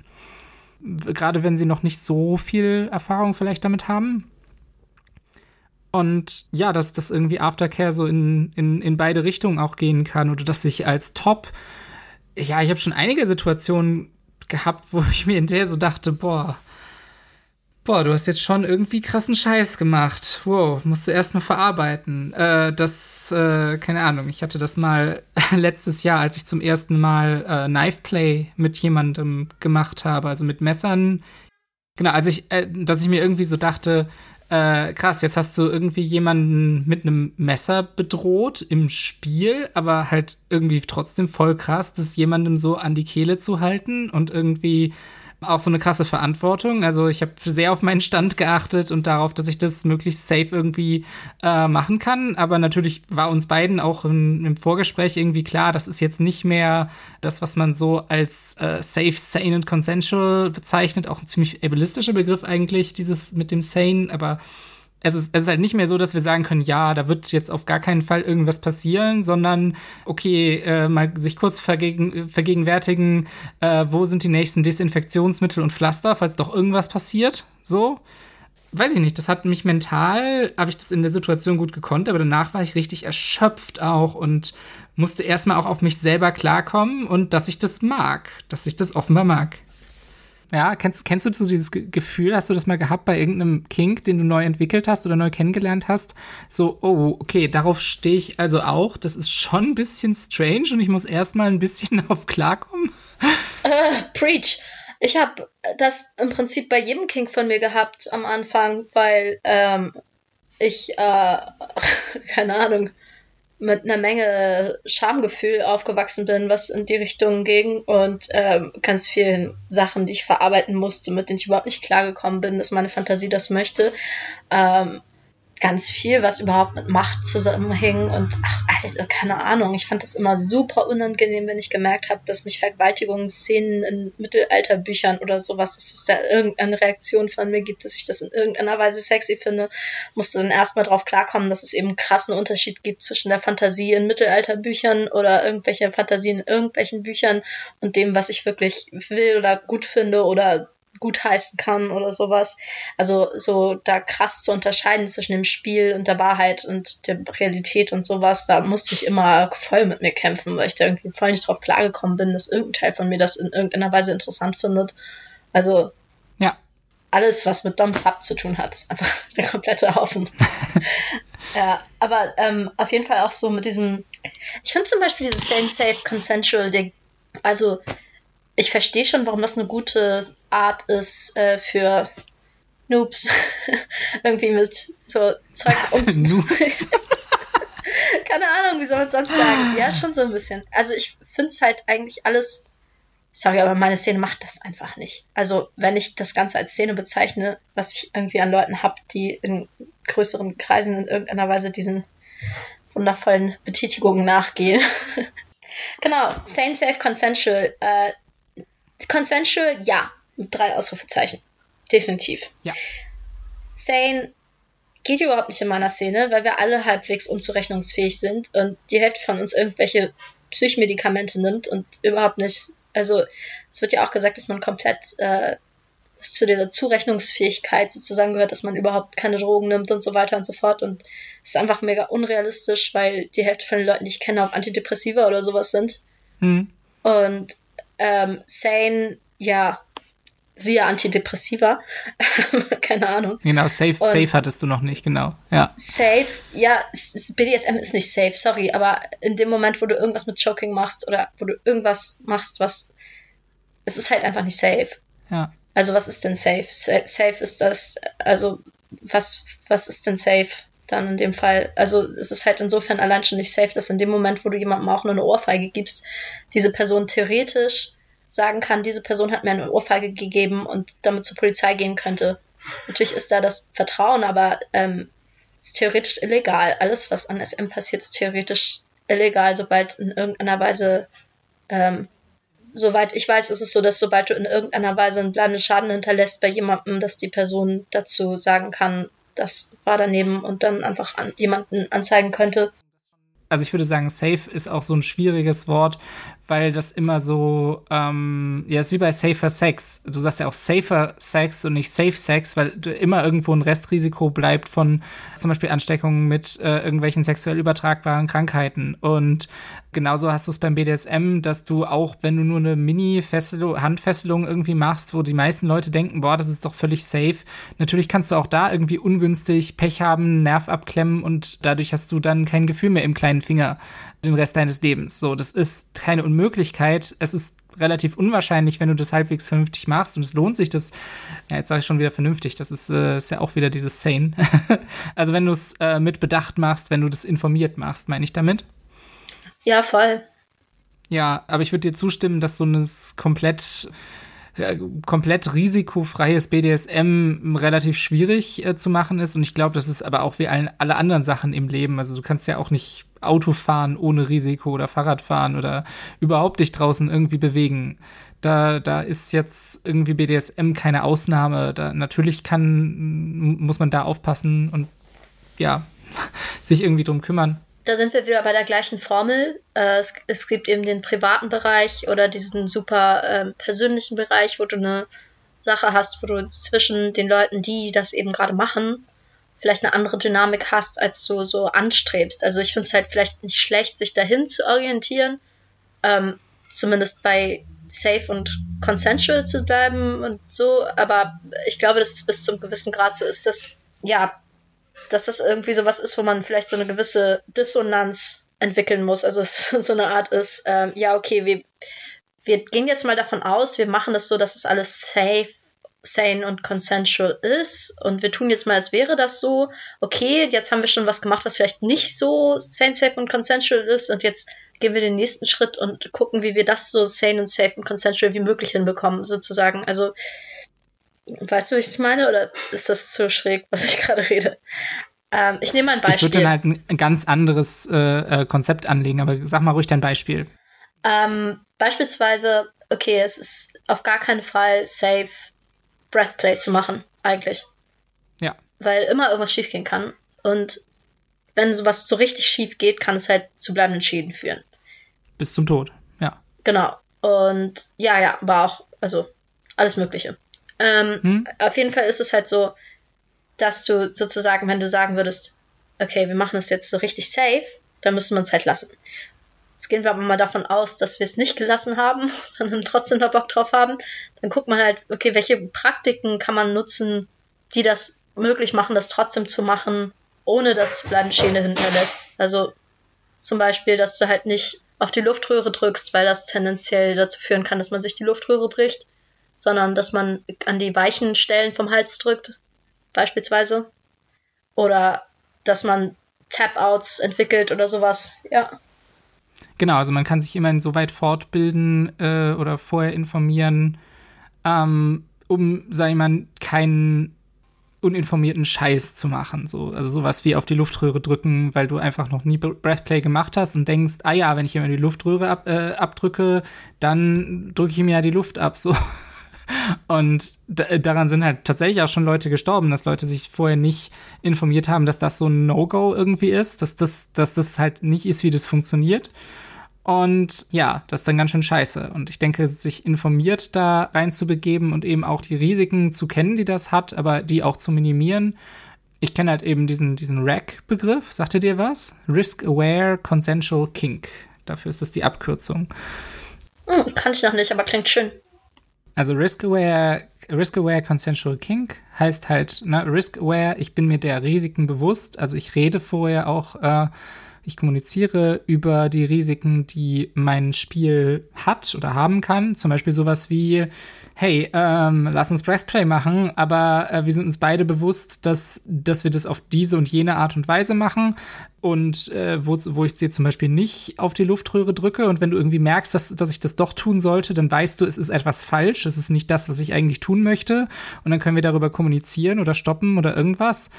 Gerade wenn sie noch nicht so viel Erfahrung vielleicht damit haben. Und ja, dass das irgendwie Aftercare so in, in, in beide Richtungen auch gehen kann oder dass ich als Top ja, ich habe schon einige Situationen gehabt, wo ich mir hinterher so dachte, boah, boah, du hast jetzt schon irgendwie krassen Scheiß gemacht. Wow, musst du erstmal verarbeiten. Äh, das, äh, keine Ahnung, ich hatte das mal (laughs) letztes Jahr, als ich zum ersten Mal äh, Knife Play mit jemandem gemacht habe, also mit Messern. Genau, als ich, äh, dass ich mir irgendwie so dachte, äh, krass, jetzt hast du irgendwie jemanden mit einem Messer bedroht im Spiel, aber halt irgendwie trotzdem voll krass, das jemandem so an die Kehle zu halten und irgendwie auch so eine krasse Verantwortung. Also ich habe sehr auf meinen Stand geachtet und darauf, dass ich das möglichst safe irgendwie äh, machen kann. Aber natürlich war uns beiden auch im, im, Vorgespräch irgendwie klar, das ist jetzt nicht mehr das, was man so als äh, safe, sane und consensual bezeichnet. Auch ein ziemlich ableistischer Begriff eigentlich, dieses mit dem sane. Aber es ist, es ist halt nicht mehr so, dass wir sagen können, ja, da wird jetzt auf gar keinen Fall irgendwas passieren, sondern okay, äh, mal sich kurz vergegen, vergegenwärtigen, äh, wo sind die nächsten Desinfektionsmittel und Pflaster, falls doch irgendwas passiert. So. Weiß ich nicht, das hat mich mental, habe ich das in der Situation gut gekonnt, aber danach war ich richtig erschöpft auch und musste erstmal auch auf mich selber klarkommen und dass ich das mag, dass ich das offenbar mag. Ja, kennst, kennst du so dieses Gefühl, hast du das mal gehabt bei irgendeinem Kink, den du neu entwickelt hast oder neu kennengelernt hast? So, oh, okay, darauf stehe ich also auch. Das ist schon ein bisschen strange und ich muss erstmal ein bisschen (laughs) auf klarkommen. Äh, preach. Ich habe das im Prinzip bei jedem Kink von mir gehabt am Anfang, weil ähm, ich, äh, (laughs) keine Ahnung, mit einer Menge Schamgefühl aufgewachsen bin, was in die Richtung ging und ähm, ganz vielen Sachen, die ich verarbeiten musste, mit denen ich überhaupt nicht klargekommen bin, dass meine Fantasie das möchte. Ähm, ganz viel, was überhaupt mit Macht zusammenhing und ach, alles, keine Ahnung. Ich fand das immer super unangenehm, wenn ich gemerkt habe, dass mich Vergewaltigungsszenen in Mittelalterbüchern oder sowas, dass es da irgendeine Reaktion von mir gibt, dass ich das in irgendeiner Weise sexy finde. Musste dann erstmal drauf klarkommen, dass es eben einen krassen Unterschied gibt zwischen der Fantasie in Mittelalterbüchern oder irgendwelche Fantasien in irgendwelchen Büchern und dem, was ich wirklich will oder gut finde oder gutheißen kann oder sowas. Also so da krass zu unterscheiden zwischen dem Spiel und der Wahrheit und der Realität und sowas, da musste ich immer voll mit mir kämpfen, weil ich da irgendwie voll nicht drauf klargekommen bin, dass irgendein Teil von mir das in irgendeiner Weise interessant findet. Also ja. alles, was mit Dom Sub zu tun hat, einfach (laughs) der komplette Haufen. (laughs) ja, aber ähm, auf jeden Fall auch so mit diesem, ich finde zum Beispiel dieses Same Safe Consensual Ding, also ich verstehe schon, warum das eine gute Art ist äh, für Noobs. (laughs) Irgendwie mit so Zeug (laughs) umzugehen. (laughs) Keine Ahnung, wie soll man sonst sagen? Ja, schon so ein bisschen. Also ich finde es halt eigentlich alles. Sorry, aber meine Szene macht das einfach nicht. Also wenn ich das Ganze als Szene bezeichne, was ich irgendwie an Leuten habe, die in größeren Kreisen in irgendeiner Weise diesen wundervollen Betätigungen nachgehen. genau, same, safe, consensual. Äh, consensual, ja. Mit drei Ausrufezeichen. Definitiv. Ja. Sane geht überhaupt nicht in meiner Szene, weil wir alle halbwegs unzurechnungsfähig sind und die Hälfte von uns irgendwelche Psychmedikamente nimmt und überhaupt nicht. Also es wird ja auch gesagt, dass man komplett äh, dass zu dieser Zurechnungsfähigkeit sozusagen gehört, dass man überhaupt keine Drogen nimmt und so weiter und so fort. Und es ist einfach mega unrealistisch, weil die Hälfte von den Leuten, die ich kenne, auf Antidepressiva oder sowas sind. Hm. Und ähm, Sane, ja, siehe Antidepressiva. (laughs) Keine Ahnung. Genau, safe, safe hattest du noch nicht, genau. Ja. Safe, ja, BDSM ist nicht safe, sorry, aber in dem Moment, wo du irgendwas mit Choking machst oder wo du irgendwas machst, was. Es ist halt einfach nicht safe. Ja. Also, was ist denn safe? Safe ist das, also, was, was ist denn safe? Dann in dem Fall, also es ist halt insofern allein schon nicht safe, dass in dem Moment, wo du jemandem auch nur eine Ohrfeige gibst, diese Person theoretisch sagen kann, diese Person hat mir eine Ohrfeige gegeben und damit zur Polizei gehen könnte. Natürlich ist da das Vertrauen, aber ähm, ist theoretisch illegal. Alles, was an SM passiert, ist theoretisch illegal, sobald in irgendeiner Weise, ähm, soweit ich weiß, ist es so, dass sobald du in irgendeiner Weise einen bleibenden Schaden hinterlässt bei jemandem, dass die Person dazu sagen kann, das war daneben und dann einfach an jemanden anzeigen könnte. Also ich würde sagen, safe ist auch so ein schwieriges Wort, weil das immer so, ähm, ja, ist wie bei Safer Sex. Du sagst ja auch Safer Sex und nicht Safe Sex, weil immer irgendwo ein Restrisiko bleibt von zum Beispiel Ansteckungen mit äh, irgendwelchen sexuell übertragbaren Krankheiten. Und genauso hast du es beim BDSM, dass du auch, wenn du nur eine Mini-Handfesselung irgendwie machst, wo die meisten Leute denken, boah, das ist doch völlig safe. Natürlich kannst du auch da irgendwie ungünstig Pech haben, Nerv abklemmen und dadurch hast du dann kein Gefühl mehr im kleinen Finger den Rest deines Lebens. So, das ist keine Unmöglichkeit. Es ist relativ unwahrscheinlich, wenn du das halbwegs vernünftig machst und es lohnt sich, das, ja, jetzt sage ich schon wieder vernünftig, das ist, äh, ist ja auch wieder dieses Sane. (laughs) also wenn du es äh, mit Bedacht machst, wenn du das informiert machst, meine ich damit? Ja, voll. Ja, aber ich würde dir zustimmen, dass so ein komplett komplett risikofreies BDSM relativ schwierig äh, zu machen ist. Und ich glaube, das ist aber auch wie alle, alle anderen Sachen im Leben. Also du kannst ja auch nicht Auto fahren ohne Risiko oder Fahrrad fahren oder überhaupt dich draußen irgendwie bewegen. Da, da ist jetzt irgendwie BDSM keine Ausnahme. Da natürlich kann, muss man da aufpassen und ja, (laughs) sich irgendwie drum kümmern da sind wir wieder bei der gleichen Formel. Äh, es, es, gibt eben den privaten Bereich oder diesen super äh, persönlichen Bereich, wo du eine Sache hast, wo du zwischen den Leuten, die das eben gerade machen, vielleicht eine andere Dynamik hast, als du so anstrebst. Also ich finde es halt vielleicht nicht schlecht, sich dahin zu orientieren, ähm, zumindest bei safe und consensual zu bleiben und so. Aber ich glaube, dass es bis zum gewissen Grad so ist, dass ja dass das irgendwie sowas ist, wo man vielleicht so eine gewisse Dissonanz entwickeln muss. Also es (laughs) so eine Art ist, ähm, ja, okay, wir, wir gehen jetzt mal davon aus, wir machen das so, dass es alles safe, sane und consensual ist. Und wir tun jetzt mal, als wäre das so. Okay, jetzt haben wir schon was gemacht, was vielleicht nicht so sane, safe und consensual ist. Und jetzt gehen wir den nächsten Schritt und gucken, wie wir das so sane und safe und consensual wie möglich hinbekommen, sozusagen. Also Weißt du, wie ich es meine? Oder ist das zu schräg, was ich (laughs) gerade rede? Ähm, ich nehme mal ein Beispiel. Ich würde dann halt ein, ganz anderes äh, äh, Konzept anlegen, aber sag mal ruhig dein Beispiel. Ähm, beispielsweise, okay, es ist auf gar keinen Fall safe, Breathplay zu machen, eigentlich. Ja. Weil immer irgendwas schiefgehen kann. Und wenn sowas so richtig schief geht, kann es halt zu bleibenden Schäden führen. Bis zum Tod, ja. Genau. Und ja, ja, aber auch, also alles Mögliche. Ähm, hm? Auf jeden Fall ist es halt so, dass du sozusagen, wenn du sagen würdest, okay, wir machen es jetzt so richtig safe, dann müsste man es halt lassen. Jetzt gehen wir aber mal davon aus, dass wir es nicht gelassen haben, (laughs) sondern trotzdem noch Bock drauf haben. Dann guckt man halt, okay, welche Praktiken kann man nutzen, die das möglich machen, das trotzdem zu machen, ohne dass bleibende Schäne hinterlässt. Also zum Beispiel, dass du halt nicht auf die Luftröhre drückst, weil das tendenziell dazu führen kann, dass man sich die Luftröhre bricht sondern dass man an die weichen Stellen vom Hals drückt, beispielsweise. Oder dass man Tap-Outs entwickelt oder sowas, ja. Genau, also man kann sich immerhin so weit fortbilden äh, oder vorher informieren, ähm, um, sag ich mal, keinen uninformierten Scheiß zu machen. So, also sowas wie auf die Luftröhre drücken, weil du einfach noch nie Breathplay gemacht hast und denkst, ah ja, wenn ich immer die Luftröhre ab, äh, abdrücke, dann drücke ich ihm ja die Luft ab. So. Und daran sind halt tatsächlich auch schon Leute gestorben, dass Leute sich vorher nicht informiert haben, dass das so ein No-Go irgendwie ist, dass das, dass das halt nicht ist, wie das funktioniert. Und ja, das ist dann ganz schön scheiße. Und ich denke, sich informiert da reinzubegeben und eben auch die Risiken zu kennen, die das hat, aber die auch zu minimieren. Ich kenne halt eben diesen, diesen RAC-Begriff. Sagt ihr dir was? Risk Aware Consensual Kink. Dafür ist das die Abkürzung. Hm, kann ich noch nicht, aber klingt schön. Also Risk Aware, Risk Aware Consensual Kink heißt halt, ne, Risk Aware, ich bin mir der Risiken bewusst. Also ich rede vorher auch äh, ich kommuniziere über die Risiken, die mein Spiel hat oder haben kann. Zum Beispiel sowas wie, hey, ähm, lass uns Breastplay machen, aber äh, wir sind uns beide bewusst, dass, dass wir das auf diese und jene Art und Weise machen und äh, wo, wo ich dir zum Beispiel nicht auf die Luftröhre drücke. Und wenn du irgendwie merkst, dass, dass ich das doch tun sollte, dann weißt du, es ist etwas falsch, es ist nicht das, was ich eigentlich tun möchte. Und dann können wir darüber kommunizieren oder stoppen oder irgendwas.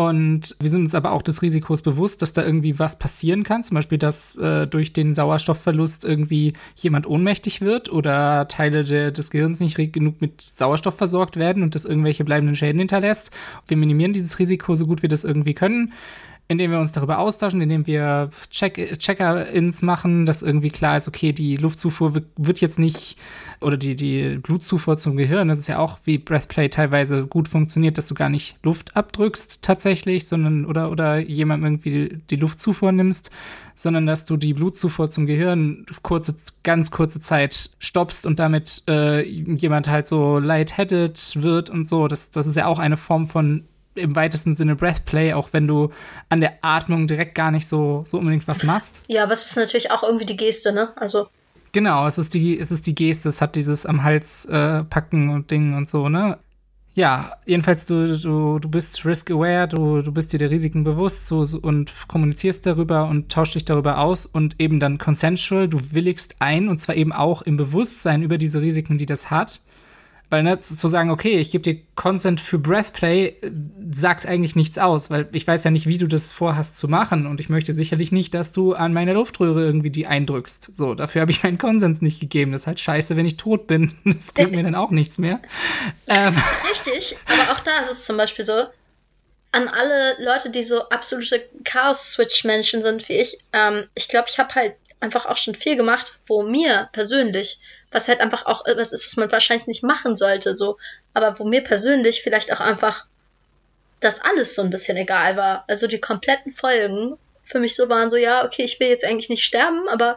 Und wir sind uns aber auch des Risikos bewusst, dass da irgendwie was passieren kann. Zum Beispiel, dass äh, durch den Sauerstoffverlust irgendwie jemand ohnmächtig wird oder Teile de des Gehirns nicht genug mit Sauerstoff versorgt werden und das irgendwelche bleibenden Schäden hinterlässt. Wir minimieren dieses Risiko so gut wir das irgendwie können indem wir uns darüber austauschen, indem wir Check Checker-ins machen, dass irgendwie klar ist, okay, die Luftzufuhr wird jetzt nicht oder die, die Blutzufuhr zum Gehirn, das ist ja auch wie Breathplay teilweise gut funktioniert, dass du gar nicht Luft abdrückst tatsächlich, sondern oder, oder jemandem irgendwie die Luftzufuhr nimmst, sondern dass du die Blutzufuhr zum Gehirn kurze, ganz kurze Zeit stoppst und damit äh, jemand halt so lightheaded wird und so. Das, das ist ja auch eine Form von im weitesten Sinne Breathplay, auch wenn du an der Atmung direkt gar nicht so, so unbedingt was machst. Ja, aber es ist natürlich auch irgendwie die Geste, ne? Also. Genau, es ist die, es ist die Geste, es hat dieses am Hals äh, packen und Ding und so, ne? Ja, jedenfalls du, du, du bist risk-aware, du, du bist dir der Risiken bewusst so, so, und kommunizierst darüber und tauschst dich darüber aus und eben dann consensual, du willigst ein und zwar eben auch im Bewusstsein über diese Risiken, die das hat. Weil ne, zu sagen, okay, ich gebe dir Consent für Breathplay, äh, sagt eigentlich nichts aus, weil ich weiß ja nicht, wie du das vorhast zu machen und ich möchte sicherlich nicht, dass du an meiner Luftröhre irgendwie die eindrückst. So, dafür habe ich meinen Konsens nicht gegeben. Das ist halt scheiße, wenn ich tot bin. (laughs) Das bringt mir dann auch nichts mehr. Ähm. Richtig, aber auch da ist es zum Beispiel so, an alle Leute, die so absolute Chaos-Switch-Menschen sind wie ich, ähm, ich glaube, ich habe halt einfach auch schon viel gemacht, wo mir persönlich was halt einfach auch etwas ist, was man wahrscheinlich nicht machen sollte, so. Aber wo mir persönlich vielleicht auch einfach das alles so ein bisschen egal war. Also die kompletten Folgen für mich so waren so, ja, okay, ich will jetzt eigentlich nicht sterben, aber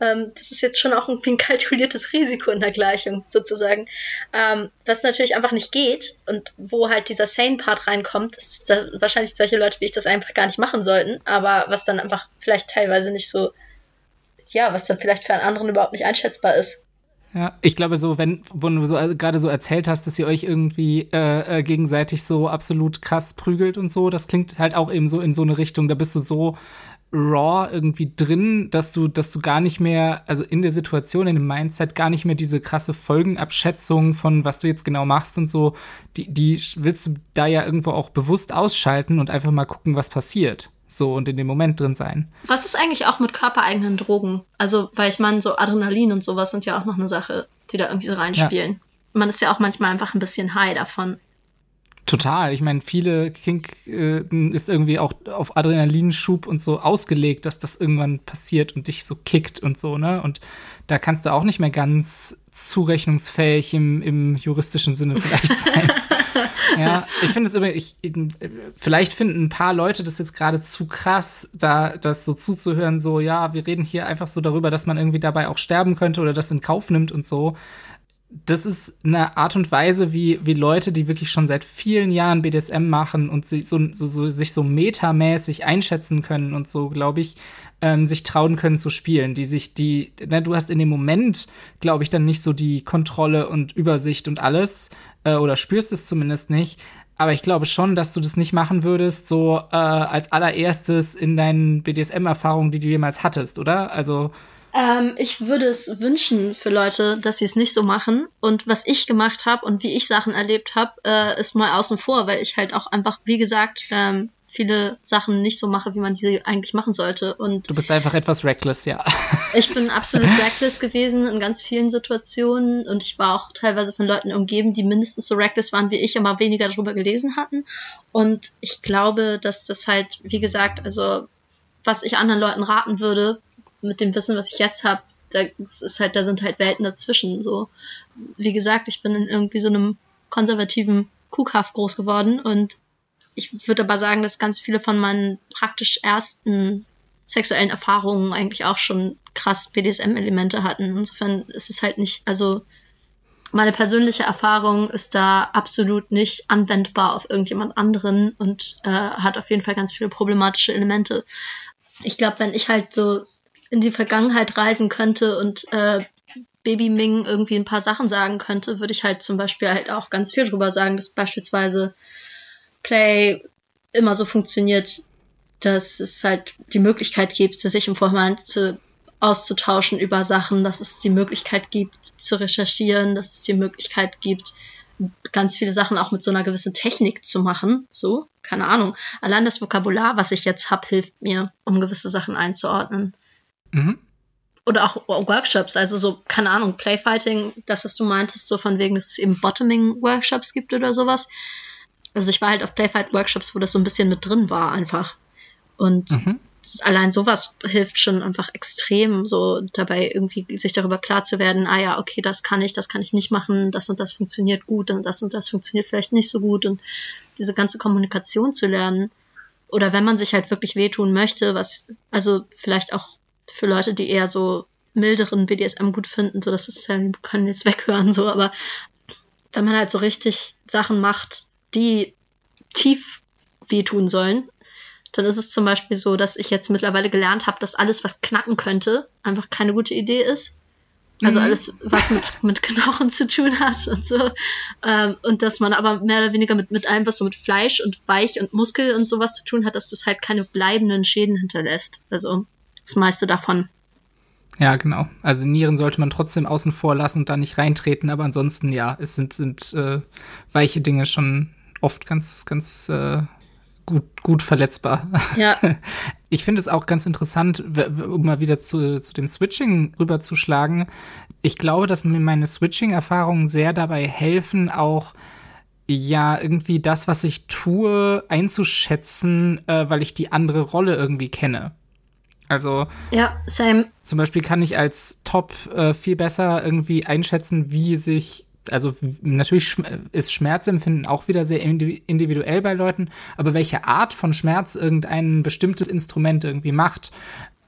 ähm, das ist jetzt schon auch irgendwie ein kalkuliertes Risiko in der Gleichung, sozusagen. Ähm, was natürlich einfach nicht geht und wo halt dieser Sane-Part reinkommt, ist da wahrscheinlich solche Leute wie ich das einfach gar nicht machen sollten, aber was dann einfach vielleicht teilweise nicht so, ja, was dann vielleicht für einen anderen überhaupt nicht einschätzbar ist. Ja, ich glaube so, wenn, wo du so, äh, gerade so erzählt hast, dass ihr euch irgendwie äh, äh, gegenseitig so absolut krass prügelt und so, das klingt halt auch eben so in so eine Richtung, da bist du so raw irgendwie drin, dass du, dass du gar nicht mehr, also in der Situation, in dem Mindset gar nicht mehr diese krasse Folgenabschätzung von was du jetzt genau machst und so, die, die willst du da ja irgendwo auch bewusst ausschalten und einfach mal gucken, was passiert so und in dem Moment drin sein. Was ist eigentlich auch mit körpereigenen Drogen? Also, weil ich meine, so Adrenalin und sowas sind ja auch noch eine Sache, die da irgendwie so reinspielen. Ja. Man ist ja auch manchmal einfach ein bisschen high davon. Total. Ich meine, viele Kink äh, ist irgendwie auch auf Adrenalinschub und so ausgelegt, dass das irgendwann passiert und dich so kickt und so, ne? Und da kannst du auch nicht mehr ganz zurechnungsfähig im, im juristischen Sinne vielleicht sein. (laughs) ja, ich finde es übrigens, vielleicht finden ein paar Leute das jetzt gerade zu krass, da das so zuzuhören, so, ja, wir reden hier einfach so darüber, dass man irgendwie dabei auch sterben könnte oder das in Kauf nimmt und so das ist eine Art und Weise, wie, wie Leute, die wirklich schon seit vielen Jahren BDSM machen und sich so, so, so, sich so metamäßig einschätzen können und so, glaube ich, ähm, sich trauen können zu spielen. Die sich, die, ne, du hast in dem Moment, glaube ich, dann nicht so die Kontrolle und Übersicht und alles, äh, oder spürst es zumindest nicht. aber ich glaube schon, dass du das nicht machen würdest, so äh, als allererstes in deinen BDSM-Erfahrungen, die du jemals hattest, oder? Also. Ähm, ich würde es wünschen für Leute, dass sie es nicht so machen. Und was ich gemacht habe und wie ich Sachen erlebt habe, äh, ist mal außen vor, weil ich halt auch einfach, wie gesagt, ähm, viele Sachen nicht so mache, wie man sie eigentlich machen sollte. Und du bist einfach etwas reckless, ja. (laughs) ich bin absolut reckless gewesen in ganz vielen Situationen und ich war auch teilweise von Leuten umgeben, die mindestens so reckless waren wie ich, aber weniger darüber gelesen hatten. Und ich glaube, dass das halt, wie gesagt, also was ich anderen Leuten raten würde, mit dem Wissen, was ich jetzt habe, da ist halt, da sind halt Welten dazwischen. So, wie gesagt, ich bin in irgendwie so einem konservativen Kuhkaff groß geworden und ich würde aber sagen, dass ganz viele von meinen praktisch ersten sexuellen Erfahrungen eigentlich auch schon krass BDSM-Elemente hatten. Insofern ist es halt nicht, also meine persönliche Erfahrung ist da absolut nicht anwendbar auf irgendjemand anderen und äh, hat auf jeden Fall ganz viele problematische Elemente. Ich glaube, wenn ich halt so in die Vergangenheit reisen könnte und äh, Baby Ming irgendwie ein paar Sachen sagen könnte, würde ich halt zum Beispiel halt auch ganz viel drüber sagen, dass beispielsweise Play immer so funktioniert, dass es halt die Möglichkeit gibt, sich im Vorhinein zu, auszutauschen über Sachen, dass es die Möglichkeit gibt, zu recherchieren, dass es die Möglichkeit gibt, ganz viele Sachen auch mit so einer gewissen Technik zu machen. So, keine Ahnung. Allein das Vokabular, was ich jetzt habe, hilft mir, um gewisse Sachen einzuordnen. Mhm. Oder auch Workshops, also so, keine Ahnung, Playfighting, das, was du meintest, so von wegen, dass es eben Bottoming-Workshops gibt oder sowas also ich war halt auf Playfight-Workshops, wo das so ein bisschen mit drin war einfach. Und mhm. allein sowas hilft schon einfach extrem, so dabei irgendwie sich darüber klar zu werden, ah ja, okay, das kann ich, das kann ich nicht machen, das und das funktioniert gut und das und das funktioniert vielleicht nicht so gut und diese ganze Kommunikation zu lernen. Oder wenn man sich halt wirklich wehtun möchte, was, also vielleicht auch für Leute, die eher so milderen BDSM gut finden, so dass es ja, wir können jetzt (laughs) weghören, so, aber wenn man halt so richtig Sachen macht, die tief wehtun sollen, dann ist es zum Beispiel so, dass ich jetzt mittlerweile gelernt habe, dass alles, was knacken könnte, einfach keine gute Idee ist. Also mhm. alles, was mit, mit Knochen zu tun hat und so. Ähm, und dass man aber mehr oder weniger mit, mit allem, was so mit Fleisch und Weich und Muskel und sowas zu tun hat, dass das halt keine bleibenden Schäden hinterlässt. Also das meiste davon. Ja, genau. Also Nieren sollte man trotzdem außen vor lassen und da nicht reintreten, aber ansonsten ja, es sind, sind äh, weiche Dinge schon oft ganz, ganz äh, gut, gut verletzbar. Ja. (laughs) Ich finde es auch ganz interessant, um mal wieder zu, zu dem Switching rüberzuschlagen. Ich glaube, dass mir meine Switching-Erfahrungen sehr dabei helfen, auch ja, irgendwie das, was ich tue, einzuschätzen, äh, weil ich die andere Rolle irgendwie kenne. Also ja, same. Zum Beispiel kann ich als Top äh, viel besser irgendwie einschätzen, wie sich also natürlich ist Schmerzempfinden auch wieder sehr individuell bei Leuten, aber welche Art von Schmerz irgendein bestimmtes Instrument irgendwie macht,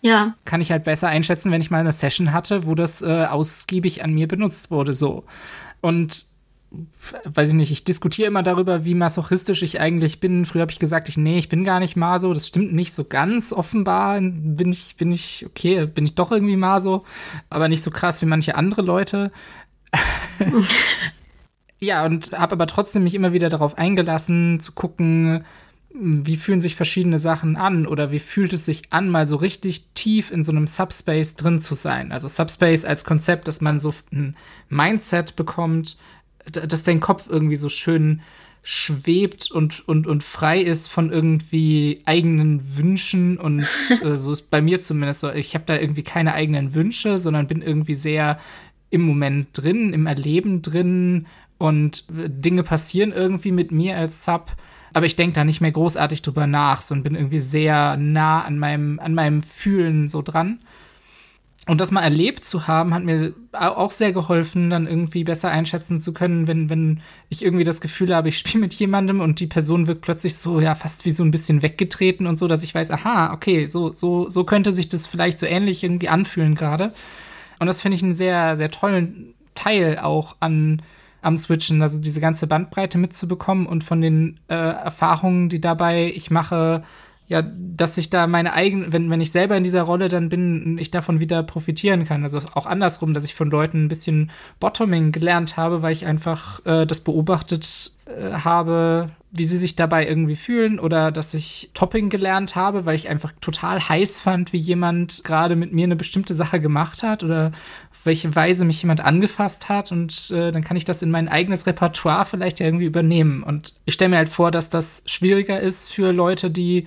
ja. kann ich halt besser einschätzen, wenn ich mal eine Session hatte, wo das äh, ausgiebig an mir benutzt wurde, so. Und weiß ich nicht, ich diskutiere immer darüber, wie masochistisch ich eigentlich bin. Früher habe ich gesagt, ich nee, ich bin gar nicht Maso. Das stimmt nicht so ganz. Offenbar bin ich bin ich okay, bin ich doch irgendwie Maso, aber nicht so krass wie manche andere Leute. (laughs) ja, und habe aber trotzdem mich immer wieder darauf eingelassen, zu gucken, wie fühlen sich verschiedene Sachen an oder wie fühlt es sich an, mal so richtig tief in so einem Subspace drin zu sein. Also Subspace als Konzept, dass man so ein Mindset bekommt, dass dein Kopf irgendwie so schön schwebt und, und, und frei ist von irgendwie eigenen Wünschen und (laughs) äh, so ist bei mir zumindest so, ich habe da irgendwie keine eigenen Wünsche, sondern bin irgendwie sehr im Moment drin, im Erleben drin und Dinge passieren irgendwie mit mir als Sub. Aber ich denke da nicht mehr großartig drüber nach, sondern bin irgendwie sehr nah an meinem, an meinem Fühlen so dran. Und das mal erlebt zu haben, hat mir auch sehr geholfen, dann irgendwie besser einschätzen zu können, wenn, wenn ich irgendwie das Gefühl habe, ich spiele mit jemandem und die Person wirkt plötzlich so, ja, fast wie so ein bisschen weggetreten und so, dass ich weiß, aha, okay, so, so, so könnte sich das vielleicht so ähnlich irgendwie anfühlen gerade. Und das finde ich einen sehr, sehr tollen Teil auch an am Switchen, also diese ganze Bandbreite mitzubekommen und von den äh, Erfahrungen, die dabei ich mache, ja, dass ich da meine eigenen, wenn, wenn ich selber in dieser Rolle dann bin, ich davon wieder profitieren kann. Also auch andersrum, dass ich von Leuten ein bisschen Bottoming gelernt habe, weil ich einfach äh, das beobachtet äh, habe, wie sie sich dabei irgendwie fühlen oder dass ich Topping gelernt habe, weil ich einfach total heiß fand, wie jemand gerade mit mir eine bestimmte Sache gemacht hat oder auf welche Weise mich jemand angefasst hat und äh, dann kann ich das in mein eigenes Repertoire vielleicht ja irgendwie übernehmen. Und ich stelle mir halt vor, dass das schwieriger ist für Leute, die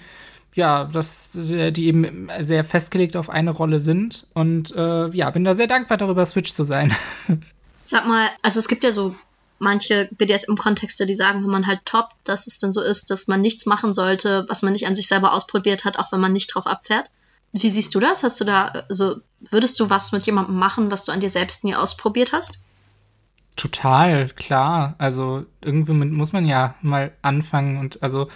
ja, das, die eben sehr festgelegt auf eine Rolle sind. Und äh, ja, bin da sehr dankbar darüber, Switch zu sein. (laughs) Sag mal, also es gibt ja so manche BDSM-Kontexte, die sagen, wenn man halt top, dass es dann so ist, dass man nichts machen sollte, was man nicht an sich selber ausprobiert hat, auch wenn man nicht drauf abfährt. Wie siehst du das? Hast du da, also würdest du was mit jemandem machen, was du an dir selbst nie ausprobiert hast? Total, klar. Also irgendwie muss man ja mal anfangen und also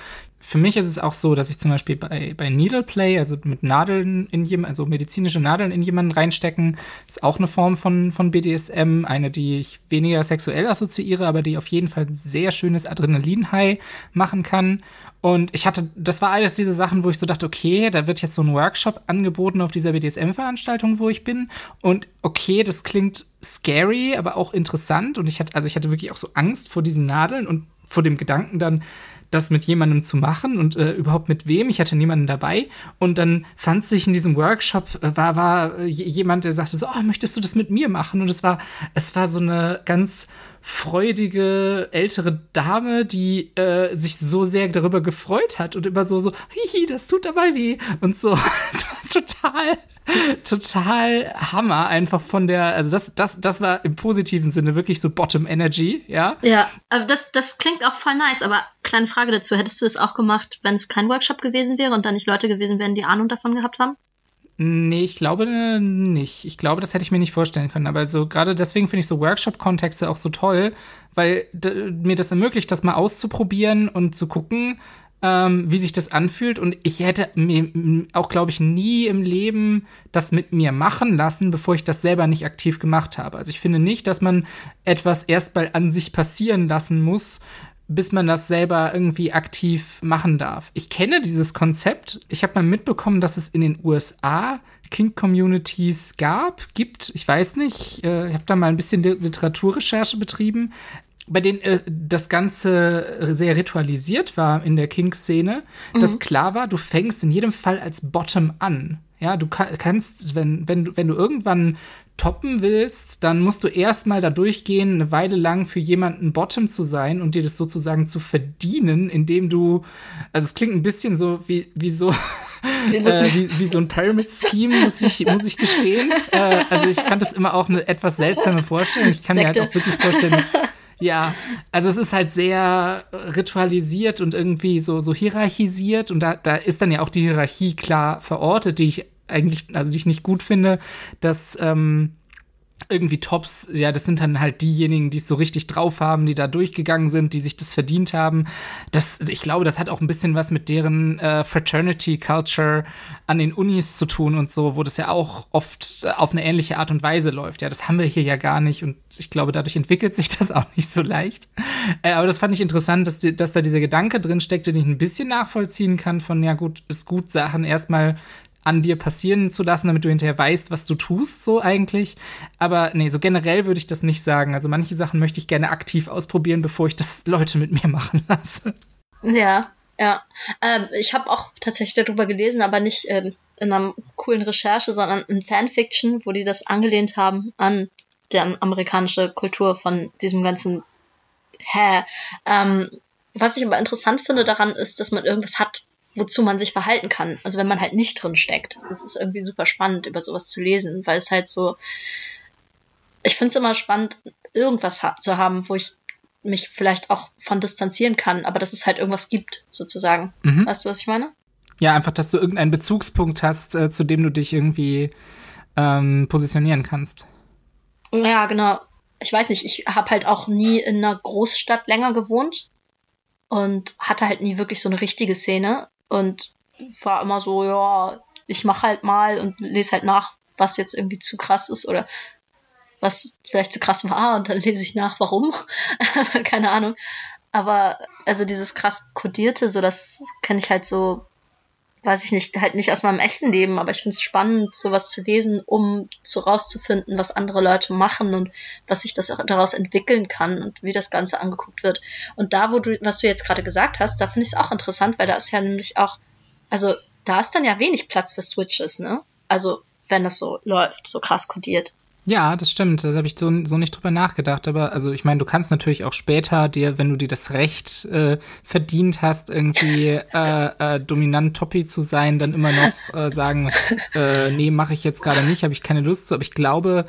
für mich ist es auch so, dass ich zum Beispiel bei, bei Needle Play, also mit Nadeln in jemanden, also medizinische Nadeln in jemanden reinstecken, ist auch eine Form von, von BDSM, eine, die ich weniger sexuell assoziiere, aber die auf jeden Fall ein sehr schönes Adrenalin-High machen kann. Und ich hatte, das war alles diese Sachen, wo ich so dachte, okay, da wird jetzt so ein Workshop angeboten auf dieser BDSM-Veranstaltung, wo ich bin. Und okay, das klingt scary, aber auch interessant. Und ich hatte, also ich hatte wirklich auch so Angst vor diesen Nadeln und vor dem Gedanken dann, das mit jemandem zu machen und äh, überhaupt mit wem. Ich hatte niemanden dabei. Und dann fand sich in diesem Workshop, äh, war, war äh, jemand, der sagte so, oh, möchtest du das mit mir machen? Und es war, es war so eine ganz freudige ältere Dame, die äh, sich so sehr darüber gefreut hat und immer so, so, hihi, das tut dabei weh. Und so, (laughs) total (laughs) total Hammer einfach von der, also das, das, das war im positiven Sinne wirklich so Bottom Energy, ja. Ja, aber das, das klingt auch voll nice, aber kleine Frage dazu, hättest du das auch gemacht, wenn es kein Workshop gewesen wäre und da nicht Leute gewesen wären, die Ahnung davon gehabt haben? Nee, ich glaube nicht. Ich glaube, das hätte ich mir nicht vorstellen können. Aber so gerade deswegen finde ich so Workshop-Kontexte auch so toll, weil mir das ermöglicht, das mal auszuprobieren und zu gucken, ähm, wie sich das anfühlt. Und ich hätte mir auch, glaube ich, nie im Leben das mit mir machen lassen, bevor ich das selber nicht aktiv gemacht habe. Also ich finde nicht, dass man etwas erstmal an sich passieren lassen muss, bis man das selber irgendwie aktiv machen darf. Ich kenne dieses Konzept. Ich habe mal mitbekommen, dass es in den USA Kink-Communities gab, gibt. Ich weiß nicht. Äh, ich habe da mal ein bisschen Literaturrecherche betrieben bei denen äh, das Ganze sehr ritualisiert war in der King-Szene, mhm. dass klar war, du fängst in jedem Fall als Bottom an. Ja, du kannst, wenn, wenn, du, wenn du irgendwann toppen willst, dann musst du erstmal da durchgehen, eine Weile lang für jemanden Bottom zu sein und dir das sozusagen zu verdienen, indem du, also es klingt ein bisschen so wie, wie so, (laughs) wie so, äh, wie, wie so ein Pyramid-Scheme, muss ich, muss ich gestehen. Äh, also ich fand das immer auch eine etwas seltsame Vorstellung. Ich kann Sekte. mir halt auch wirklich vorstellen, dass ja, also es ist halt sehr ritualisiert und irgendwie so, so hierarchisiert und da, da ist dann ja auch die Hierarchie klar verortet, die ich eigentlich, also die ich nicht gut finde, dass ähm, irgendwie Tops, ja, das sind dann halt diejenigen, die es so richtig drauf haben, die da durchgegangen sind, die sich das verdient haben. Das, ich glaube, das hat auch ein bisschen was mit deren äh, Fraternity Culture an den Unis zu tun und so, wo das ja auch oft auf eine ähnliche Art und Weise läuft. Ja, das haben wir hier ja gar nicht und ich glaube, dadurch entwickelt sich (laughs) das auch nicht so leicht. Äh, aber das fand ich interessant, dass, dass da dieser Gedanke drin steckt, den ich ein bisschen nachvollziehen kann von, ja gut, ist gut, Sachen erstmal an dir passieren zu lassen, damit du hinterher weißt, was du tust, so eigentlich. Aber nee, so generell würde ich das nicht sagen. Also manche Sachen möchte ich gerne aktiv ausprobieren, bevor ich das (laughs) Leute mit mir machen lasse. Ja, ja. Ähm, ich habe auch tatsächlich darüber gelesen, aber nicht ähm, in einer coolen Recherche, sondern in Fanfiction, wo die das angelehnt haben an der amerikanische Kultur von diesem ganzen Hä. Ähm, was ich aber interessant finde daran ist, dass man irgendwas hat, wozu man sich verhalten kann. Also wenn man halt nicht drin steckt. Das ist irgendwie super spannend, über sowas zu lesen, weil es halt so. Ich finde es immer spannend, irgendwas ha zu haben, wo ich mich vielleicht auch von distanzieren kann, aber dass es halt irgendwas gibt, sozusagen. Mhm. Weißt du, was ich meine? Ja, einfach, dass du irgendeinen Bezugspunkt hast, äh, zu dem du dich irgendwie ähm, positionieren kannst. Ja, genau. Ich weiß nicht, ich habe halt auch nie in einer Großstadt länger gewohnt und hatte halt nie wirklich so eine richtige Szene und war immer so, ja, ich mach halt mal und lese halt nach, was jetzt irgendwie zu krass ist oder was vielleicht zu krass war und dann lese ich nach, warum. (laughs) Keine Ahnung. Aber also dieses krass kodierte, so das kenne ich halt so weiß ich nicht, halt nicht aus meinem echten Leben, aber ich finde es spannend, sowas zu lesen, um so rauszufinden, was andere Leute machen und was sich das daraus entwickeln kann und wie das Ganze angeguckt wird. Und da, wo du, was du jetzt gerade gesagt hast, da finde ich es auch interessant, weil da ist ja nämlich auch, also da ist dann ja wenig Platz für Switches, ne? Also wenn das so läuft, so krass kodiert. Ja, das stimmt. Das habe ich so, so nicht drüber nachgedacht. Aber also ich meine, du kannst natürlich auch später dir, wenn du dir das Recht äh, verdient hast, irgendwie (laughs) äh, äh, dominant Toppy zu sein, dann immer noch äh, sagen, äh, nee, mache ich jetzt gerade nicht, habe ich keine Lust zu. Aber ich glaube,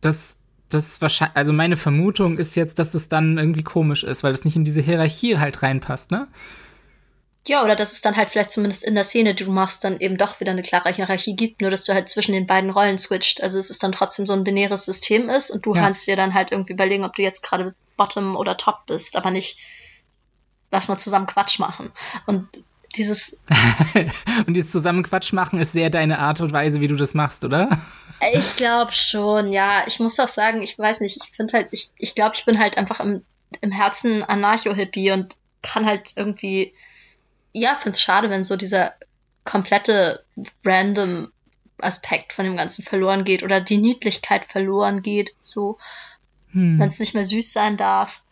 dass das wahrscheinlich, also meine Vermutung ist jetzt, dass es dann irgendwie komisch ist, weil das nicht in diese Hierarchie halt reinpasst, ne? Ja, oder dass es dann halt vielleicht zumindest in der Szene, die du machst, dann eben doch wieder eine klare Hierarchie gibt, nur dass du halt zwischen den beiden Rollen switcht. Also es ist dann trotzdem so ein binäres System ist und du ja. kannst dir dann halt irgendwie überlegen, ob du jetzt gerade Bottom oder Top bist, aber nicht, lass mal zusammen Quatsch machen. Und dieses. (laughs) und dieses zusammen Quatsch machen ist sehr deine Art und Weise, wie du das machst, oder? Ich glaube schon, ja. Ich muss auch sagen, ich weiß nicht, ich finde halt, ich, ich glaube, ich bin halt einfach im, im Herzen Anarcho-Hippie und kann halt irgendwie ja, finde es schade, wenn so dieser komplette random Aspekt von dem Ganzen verloren geht oder die Niedlichkeit verloren geht, so, hm. wenn es nicht mehr süß sein darf.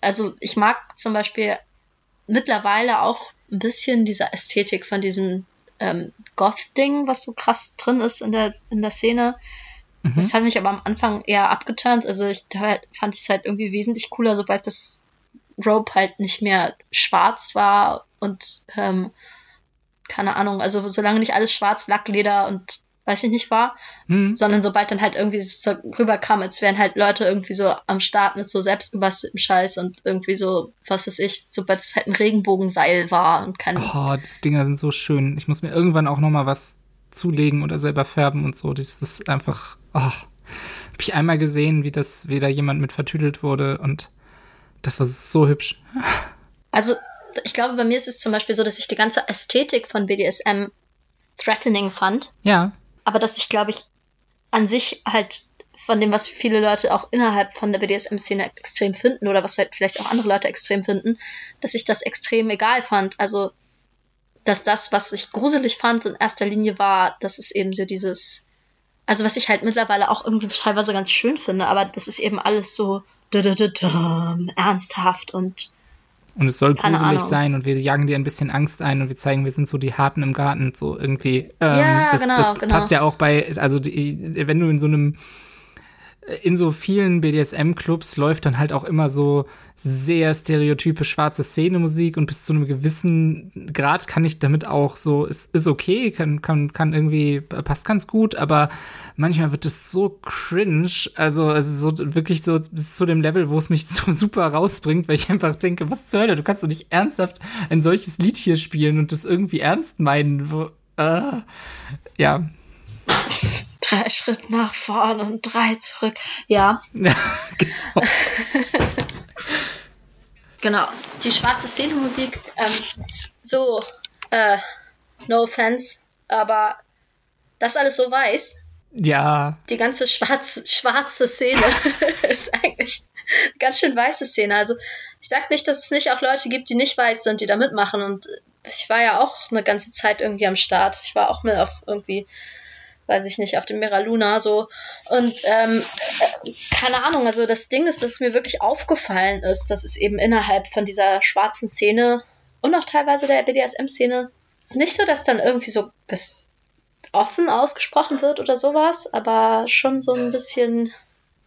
Also ich mag zum Beispiel mittlerweile auch ein bisschen diese Ästhetik von diesem ähm, Goth-Ding, was so krass drin ist in der, in der Szene. Mhm. Das hat mich aber am Anfang eher abgeturnt. Also ich da fand es halt irgendwie wesentlich cooler, sobald das Rope halt nicht mehr schwarz war und ähm, keine Ahnung, also solange nicht alles schwarz, Lackleder und weiß ich nicht war, mhm. sondern sobald dann halt irgendwie so rüberkam, als wären halt Leute irgendwie so am Start mit so selbstgebasteltem Scheiß und irgendwie so, was weiß ich, sobald es halt ein Regenbogenseil war und kein. Oh, die Dinger sind so schön. Ich muss mir irgendwann auch noch mal was zulegen oder selber färben und so. Das ist einfach, oh, hab ich einmal gesehen, wie das, wie da jemand mit vertüdelt wurde und das war so hübsch. Also, ich glaube, bei mir ist es zum Beispiel so, dass ich die ganze Ästhetik von BDSM threatening fand. Ja. Aber dass ich, glaube ich, an sich halt von dem, was viele Leute auch innerhalb von der BDSM-Szene extrem finden oder was halt vielleicht auch andere Leute extrem finden, dass ich das extrem egal fand. Also, dass das, was ich gruselig fand in erster Linie war, dass es eben so dieses, also was ich halt mittlerweile auch irgendwie teilweise ganz schön finde, aber das ist eben alles so ernsthaft und und es soll gruselig Ahnung. sein und wir jagen dir ein bisschen Angst ein und wir zeigen, wir sind so die Harten im Garten, so irgendwie. Ähm, ja, das, genau, das genau. passt ja auch bei, also die, wenn du in so einem in so vielen BDSM-Clubs läuft dann halt auch immer so sehr stereotype schwarze Szene-Musik und bis zu einem gewissen Grad kann ich damit auch so, ist, ist okay, kann, kann, kann irgendwie, passt ganz gut, aber manchmal wird es so cringe, also, also so wirklich so bis zu dem Level, wo es mich (laughs) so super rausbringt, weil ich einfach denke, was zur Hölle, du kannst doch nicht ernsthaft ein solches Lied hier spielen und das irgendwie ernst meinen, wo, äh, ja drei (laughs) Schritt nach vorn und drei zurück. Ja. ja (laughs) genau. genau. Die schwarze Szenemusik, ähm, so, äh, no offense, aber das alles so weiß. Ja. Die ganze schwarze, schwarze Szene (laughs) ist eigentlich eine ganz schön weiße Szene. Also ich sag nicht, dass es nicht auch Leute gibt, die nicht weiß sind, die da mitmachen. Und ich war ja auch eine ganze Zeit irgendwie am Start. Ich war auch mit auf irgendwie weiß ich nicht, auf dem Mira Luna so. Und ähm, keine Ahnung, also das Ding ist, dass es mir wirklich aufgefallen ist, dass es eben innerhalb von dieser schwarzen Szene und auch teilweise der BDSM-Szene ist nicht so, dass dann irgendwie so das offen ausgesprochen wird oder sowas, aber schon so ein bisschen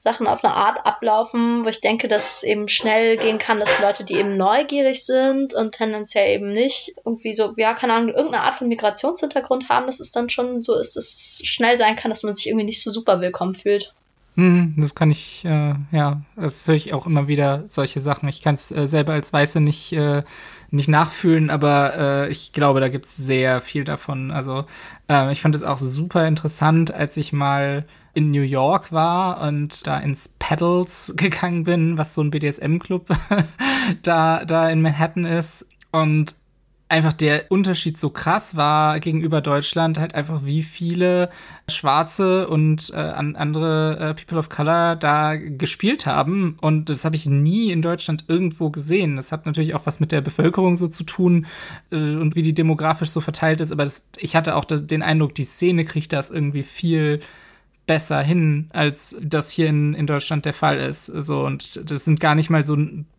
Sachen auf eine Art ablaufen, wo ich denke, dass es eben schnell gehen kann, dass Leute, die eben neugierig sind und tendenziell eben nicht irgendwie so, ja, keine Ahnung, irgendeine Art von Migrationshintergrund haben, dass es dann schon so ist, dass es schnell sein kann, dass man sich irgendwie nicht so super willkommen fühlt. Hm, das kann ich, äh, ja, das höre ich auch immer wieder, solche Sachen. Ich kann es äh, selber als Weiße nicht, äh, nicht nachfühlen, aber äh, ich glaube, da gibt es sehr viel davon. Also äh, ich fand es auch super interessant, als ich mal in New York war und da ins Pedals (laughs) gegangen bin, was so ein BDSM-Club (laughs) da, da in Manhattan ist. Und einfach der Unterschied so krass war gegenüber Deutschland, halt einfach wie viele Schwarze und äh, andere äh, People of Color da gespielt haben. Und das habe ich nie in Deutschland irgendwo gesehen. Das hat natürlich auch was mit der Bevölkerung so zu tun äh, und wie die demografisch so verteilt ist. Aber das, ich hatte auch den Eindruck, die Szene kriegt das irgendwie viel besser hin, als das hier in, in Deutschland der Fall ist. So, und das sind gar nicht mal so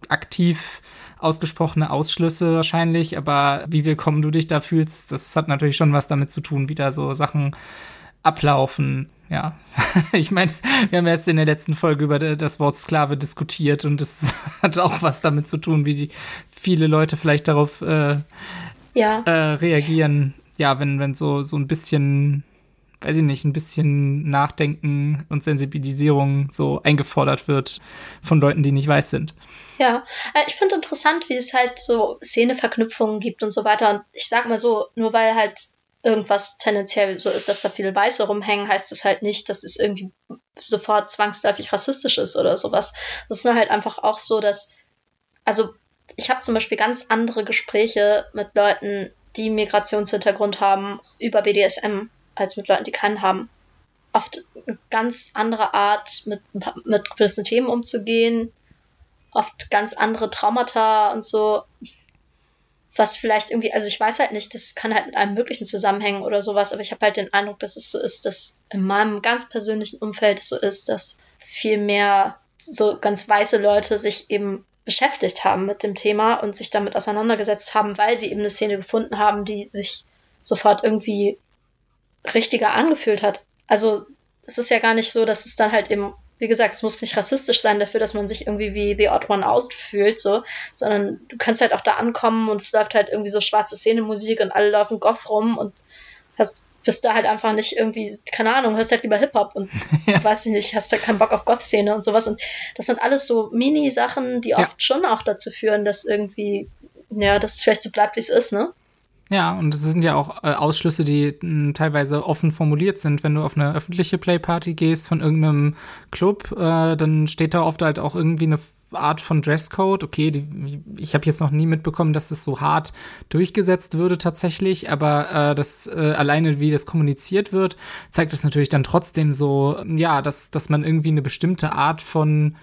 aktiv ausgesprochene Ausschlüsse wahrscheinlich, aber wie willkommen du dich da fühlst, das hat natürlich schon was damit zu tun, wie da so Sachen ablaufen. Ja, (laughs) ich meine, wir haben erst in der letzten Folge über das Wort Sklave diskutiert und das (laughs) hat auch was damit zu tun, wie die viele Leute vielleicht darauf äh, ja. äh, reagieren. Ja, wenn, wenn so, so ein bisschen weiß ich nicht, ein bisschen Nachdenken und Sensibilisierung so eingefordert wird von Leuten, die nicht weiß sind. Ja, äh, ich finde interessant, wie es halt so Szeneverknüpfungen gibt und so weiter. Und ich sag mal so, nur weil halt irgendwas tendenziell so ist, dass da viele Weiße rumhängen, heißt das halt nicht, dass es irgendwie sofort zwangsläufig rassistisch ist oder sowas. Das ist halt einfach auch so, dass, also ich habe zum Beispiel ganz andere Gespräche mit Leuten, die Migrationshintergrund haben, über BDSM als mit Leuten, die keinen haben. Oft eine ganz andere Art, mit, mit gewissen Themen umzugehen, oft ganz andere Traumata und so. Was vielleicht irgendwie, also ich weiß halt nicht, das kann halt mit einem möglichen zusammenhängen oder sowas, aber ich habe halt den Eindruck, dass es so ist, dass in meinem ganz persönlichen Umfeld es so ist, dass viel mehr so ganz weiße Leute sich eben beschäftigt haben mit dem Thema und sich damit auseinandergesetzt haben, weil sie eben eine Szene gefunden haben, die sich sofort irgendwie richtiger angefühlt hat. Also es ist ja gar nicht so, dass es dann halt eben, wie gesagt, es muss nicht rassistisch sein dafür, dass man sich irgendwie wie The Odd One Out fühlt, so, sondern du kannst halt auch da ankommen und es läuft halt irgendwie so schwarze Szenemusik und alle laufen Goff rum und hast, bist da halt einfach nicht irgendwie, keine Ahnung, hörst halt lieber Hip-Hop und (laughs) ja. weiß ich nicht, hast da keinen Bock auf Goth-Szene und sowas. Und das sind alles so Mini-Sachen, die oft ja. schon auch dazu führen, dass irgendwie, ja, dass es vielleicht so bleibt, wie es ist, ne? Ja, und es sind ja auch äh, Ausschlüsse, die mh, teilweise offen formuliert sind. Wenn du auf eine öffentliche Playparty gehst von irgendeinem Club, äh, dann steht da oft halt auch irgendwie eine Art von Dresscode. Okay, die, ich habe jetzt noch nie mitbekommen, dass das so hart durchgesetzt würde tatsächlich, aber äh, das äh, alleine, wie das kommuniziert wird, zeigt es natürlich dann trotzdem so, ja, dass, dass man irgendwie eine bestimmte Art von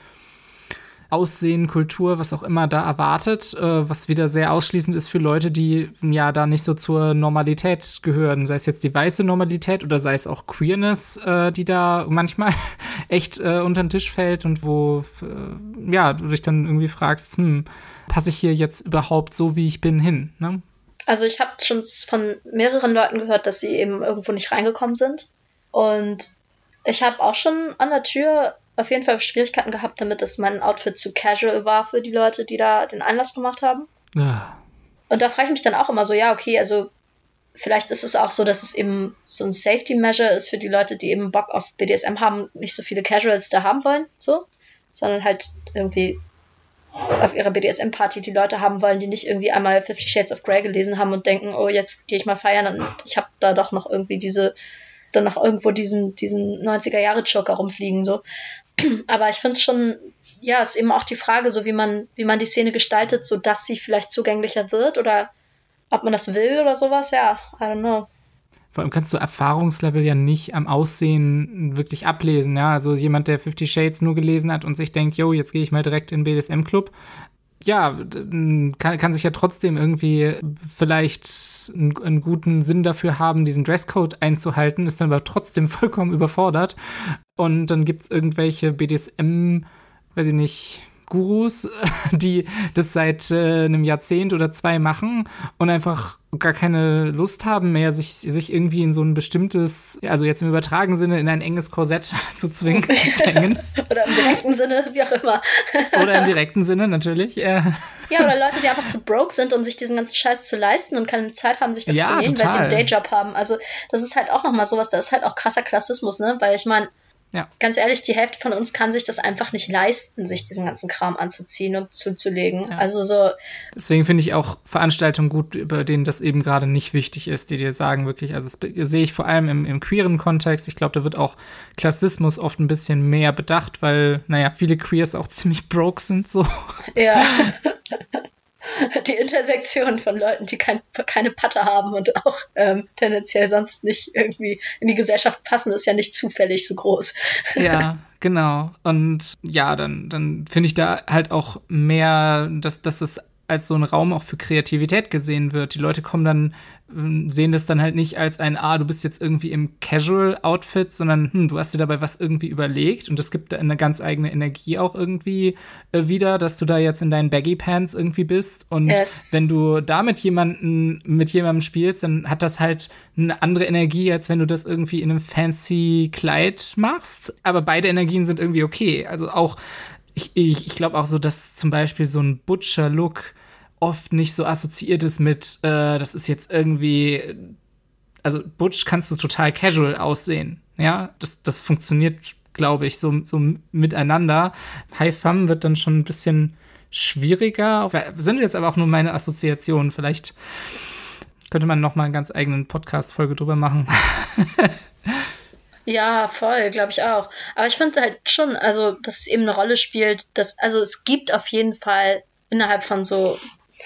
Aussehen, Kultur, was auch immer da erwartet, äh, was wieder sehr ausschließend ist für Leute, die ja da nicht so zur Normalität gehören, sei es jetzt die weiße Normalität oder sei es auch Queerness, äh, die da manchmal (laughs) echt äh, unter den Tisch fällt und wo äh, ja du dich dann irgendwie fragst, hm, passe ich hier jetzt überhaupt so, wie ich bin, hin? Ne? Also ich habe schon von mehreren Leuten gehört, dass sie eben irgendwo nicht reingekommen sind und ich habe auch schon an der Tür auf jeden Fall Schwierigkeiten gehabt damit, dass mein Outfit zu casual war für die Leute, die da den Einlass gemacht haben. Ja. Und da frage ich mich dann auch immer so, ja, okay, also vielleicht ist es auch so, dass es eben so ein Safety Measure ist für die Leute, die eben Bock auf BDSM haben, nicht so viele Casuals da haben wollen, so, sondern halt irgendwie auf ihrer BDSM-Party die Leute haben wollen, die nicht irgendwie einmal Fifty Shades of Grey gelesen haben und denken, oh, jetzt gehe ich mal feiern und ich habe da doch noch irgendwie diese, dann noch irgendwo diesen, diesen 90er-Jahre-Joker rumfliegen, so. Aber ich finde es schon, ja, ist eben auch die Frage, so wie man, wie man die Szene gestaltet, so dass sie vielleicht zugänglicher wird oder ob man das will oder sowas, ja, I don't know. Vor allem kannst du Erfahrungslevel ja nicht am Aussehen wirklich ablesen, ja. Also jemand, der Fifty Shades nur gelesen hat und sich denkt, yo, jetzt gehe ich mal direkt in BDSM-Club, ja, kann, kann sich ja trotzdem irgendwie vielleicht einen, einen, guten Sinn dafür haben, diesen Dresscode einzuhalten, ist dann aber trotzdem (laughs) vollkommen überfordert. Und dann gibt es irgendwelche BDSM, weiß ich nicht, Gurus, (laughs) die das seit äh, einem Jahrzehnt oder zwei machen und einfach gar keine Lust haben mehr, sich, sich irgendwie in so ein bestimmtes, also jetzt im übertragenen Sinne, in ein enges Korsett (laughs) zu zwingen. (laughs) zwingen. oder im direkten Sinne, wie auch immer. oder im (laughs) direkten Sinne, natürlich. Ja. ja, oder Leute, die einfach zu broke sind, um sich diesen ganzen Scheiß zu leisten und keine Zeit haben, sich das ja, zu nehmen, total. weil sie einen Dayjob haben. Also das ist halt auch nochmal sowas, das ist halt auch krasser Klassismus, ne? Weil ich meine, ja. Ganz ehrlich, die Hälfte von uns kann sich das einfach nicht leisten, sich diesen ganzen Kram anzuziehen und zuzulegen. Ja. Also so. Deswegen finde ich auch Veranstaltungen gut, bei denen das eben gerade nicht wichtig ist, die dir sagen wirklich, also das sehe ich vor allem im, im queeren Kontext. Ich glaube, da wird auch Klassismus oft ein bisschen mehr bedacht, weil, naja, viele Queers auch (laughs) ziemlich broke sind so. Ja. (laughs) (laughs) die Intersektion von Leuten, die kein, keine Patte haben und auch ähm, tendenziell sonst nicht irgendwie in die Gesellschaft passen, ist ja nicht zufällig so groß. Ja, (laughs) genau. Und ja, dann, dann finde ich da halt auch mehr, dass, dass es als so ein Raum auch für Kreativität gesehen wird. Die Leute kommen dann, ähm, sehen das dann halt nicht als ein, ah, du bist jetzt irgendwie im Casual-Outfit, sondern hm, du hast dir dabei was irgendwie überlegt und es gibt eine ganz eigene Energie auch irgendwie äh, wieder, dass du da jetzt in deinen Baggy Pants irgendwie bist. Und yes. wenn du da mit jemanden, mit jemandem spielst, dann hat das halt eine andere Energie, als wenn du das irgendwie in einem fancy Kleid machst. Aber beide Energien sind irgendwie okay. Also auch ich, ich, ich glaube auch so, dass zum Beispiel so ein Butcher-Look oft nicht so assoziiert ist mit, äh, das ist jetzt irgendwie, also Butch kannst du total casual aussehen, ja, das, das funktioniert, glaube ich, so, so miteinander. High Femme wird dann schon ein bisschen schwieriger, sind jetzt aber auch nur meine Assoziationen, vielleicht könnte man noch mal einen ganz eigenen Podcast-Folge drüber machen. Ja, voll, glaube ich auch. Aber ich finde halt schon, also, dass es eben eine Rolle spielt, dass, also es gibt auf jeden Fall innerhalb von so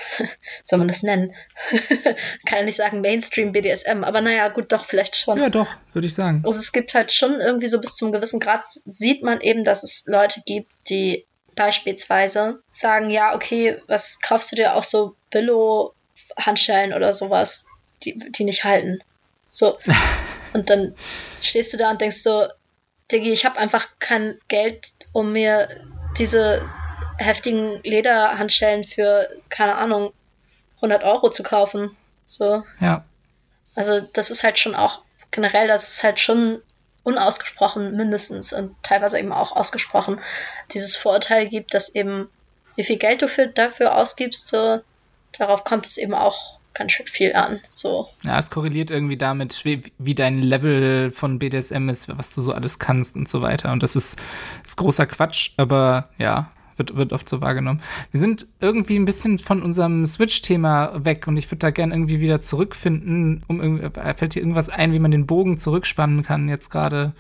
(laughs) soll man das nennen? (laughs) Kann ja nicht sagen Mainstream BDSM, aber naja, gut, doch, vielleicht schon. Ja, doch, würde ich sagen. Also es gibt halt schon irgendwie so bis zum gewissen Grad sieht man eben, dass es Leute gibt, die beispielsweise sagen, ja, okay, was kaufst du dir auch so Billo-Handschellen oder sowas, die, die nicht halten. So. (laughs) Und dann stehst du da und denkst so, Diggi, ich habe einfach kein Geld, um mir diese heftigen Lederhandschellen für, keine Ahnung, 100 Euro zu kaufen. So. Ja. Also das ist halt schon auch generell, das ist halt schon unausgesprochen mindestens und teilweise eben auch ausgesprochen dieses Vorurteil gibt, dass eben wie viel Geld du für, dafür ausgibst, so darauf kommt es eben auch ganz schön viel an. So. Ja, es korreliert irgendwie damit, wie, wie, dein Level von BDSM ist, was du so alles kannst und so weiter. Und das ist, ist großer Quatsch, aber ja, wird, wird oft so wahrgenommen. Wir sind irgendwie ein bisschen von unserem Switch-Thema weg und ich würde da gerne irgendwie wieder zurückfinden. Um, fällt dir irgendwas ein, wie man den Bogen zurückspannen kann jetzt gerade?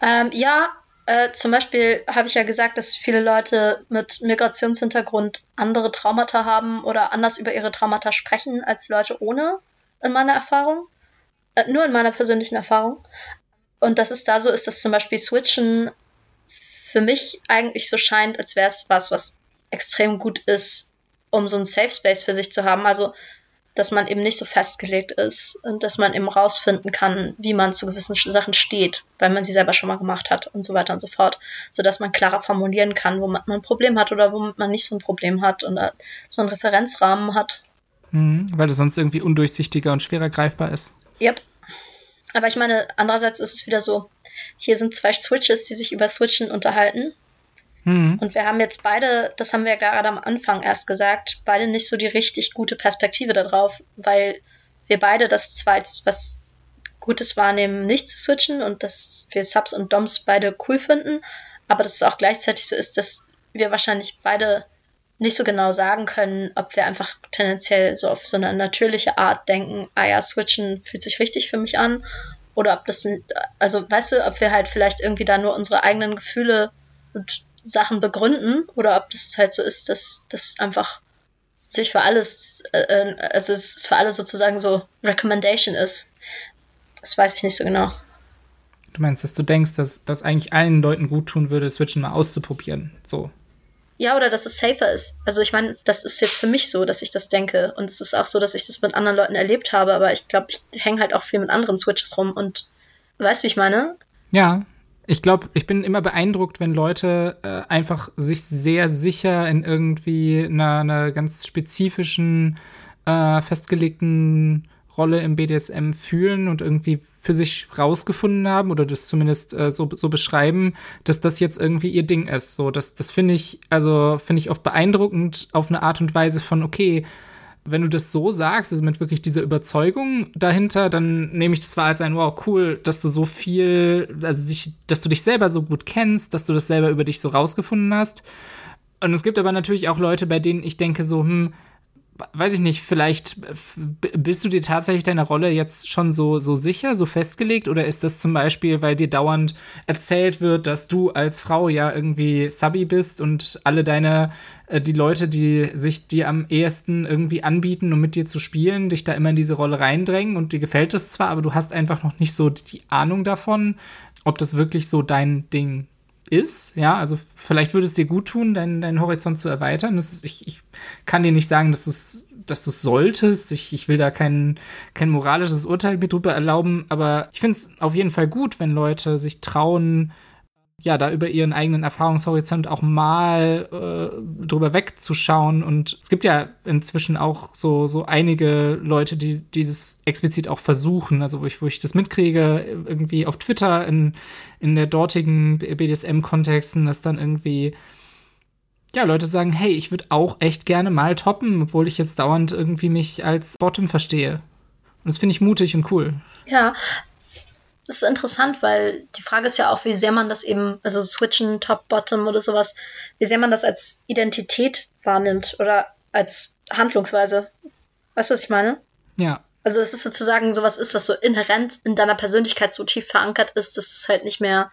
Ähm, ja, äh, zum Beispiel habe ich ja gesagt, dass viele Leute mit Migrationshintergrund andere Traumata haben oder anders über ihre Traumata sprechen als Leute ohne, in meiner Erfahrung. Äh, nur in meiner persönlichen Erfahrung. Und dass es da so ist, dass zum Beispiel Switchen für mich eigentlich so scheint, als wäre es was, was extrem gut ist, um so einen Safe Space für sich zu haben. Also, dass man eben nicht so festgelegt ist und dass man eben rausfinden kann, wie man zu gewissen Sachen steht, weil man sie selber schon mal gemacht hat und so weiter und so fort, sodass man klarer formulieren kann, womit man ein Problem hat oder womit man nicht so ein Problem hat und dass man einen Referenzrahmen hat. Mhm, weil es sonst irgendwie undurchsichtiger und schwerer greifbar ist. Yep. Aber ich meine, andererseits ist es wieder so, hier sind zwei Switches, die sich über Switchen unterhalten. Mhm. Und wir haben jetzt beide, das haben wir ja gerade am Anfang erst gesagt, beide nicht so die richtig gute Perspektive darauf, weil wir beide das zweit was Gutes wahrnehmen, nicht zu switchen und dass wir Subs und Doms beide cool finden, aber dass es auch gleichzeitig so ist, dass wir wahrscheinlich beide nicht so genau sagen können, ob wir einfach tendenziell so auf so eine natürliche Art denken, ah ja, switchen fühlt sich richtig für mich an oder ob das, also weißt du, ob wir halt vielleicht irgendwie da nur unsere eigenen Gefühle und Sachen begründen oder ob das halt so ist, dass das einfach sich für alles, äh, äh, also es für alle sozusagen so Recommendation ist. Das weiß ich nicht so genau. Du meinst, dass du denkst, dass das eigentlich allen Leuten gut tun würde, Switchen mal auszuprobieren, so. Ja, oder dass es safer ist. Also ich meine, das ist jetzt für mich so, dass ich das denke. Und es ist auch so, dass ich das mit anderen Leuten erlebt habe, aber ich glaube, ich hänge halt auch viel mit anderen Switches rum und weißt du, wie ich meine? Ja, ich glaube, ich bin immer beeindruckt, wenn Leute äh, einfach sich sehr sicher in irgendwie einer, einer ganz spezifischen, äh, festgelegten Rolle im BDSM fühlen und irgendwie für sich rausgefunden haben oder das zumindest äh, so, so beschreiben, dass das jetzt irgendwie ihr Ding ist. So, das, das finde ich, also finde ich oft beeindruckend auf eine Art und Weise von, okay, wenn du das so sagst, also mit wirklich dieser Überzeugung dahinter, dann nehme ich das zwar als ein Wow, cool, dass du so viel, also sich, dass du dich selber so gut kennst, dass du das selber über dich so rausgefunden hast. Und es gibt aber natürlich auch Leute, bei denen ich denke so, hm, weiß ich nicht, vielleicht bist du dir tatsächlich deiner Rolle jetzt schon so, so sicher, so festgelegt? Oder ist das zum Beispiel, weil dir dauernd erzählt wird, dass du als Frau ja irgendwie Subby bist und alle deine, äh, die Leute, die sich dir am ehesten irgendwie anbieten, um mit dir zu spielen, dich da immer in diese Rolle reindrängen und dir gefällt es zwar, aber du hast einfach noch nicht so die Ahnung davon, ob das wirklich so dein Ding ist. Ja, also vielleicht würde es dir gut tun, deinen, deinen Horizont zu erweitern. Ist, ich, ich kann dir nicht sagen, dass du es dass du solltest. Ich, ich will da kein, kein moralisches Urteil mir drüber erlauben, aber ich finde es auf jeden Fall gut, wenn Leute sich trauen, ja, da über ihren eigenen Erfahrungshorizont auch mal äh, drüber wegzuschauen. Und es gibt ja inzwischen auch so, so einige Leute, die dieses explizit auch versuchen. Also, wo ich, wo ich das mitkriege, irgendwie auf Twitter in, in der dortigen BDSM-Kontexten, dass dann irgendwie ja, Leute sagen, hey, ich würde auch echt gerne mal toppen, obwohl ich jetzt dauernd irgendwie mich als Bottom verstehe. Und das finde ich mutig und cool. Ja, das ist interessant, weil die Frage ist ja auch, wie sehr man das eben, also switchen, top, bottom oder sowas, wie sehr man das als Identität wahrnimmt oder als Handlungsweise. Weißt du, was ich meine? Ja. Also, es ist sozusagen sowas ist, was so inhärent in deiner Persönlichkeit so tief verankert ist, dass es halt nicht mehr,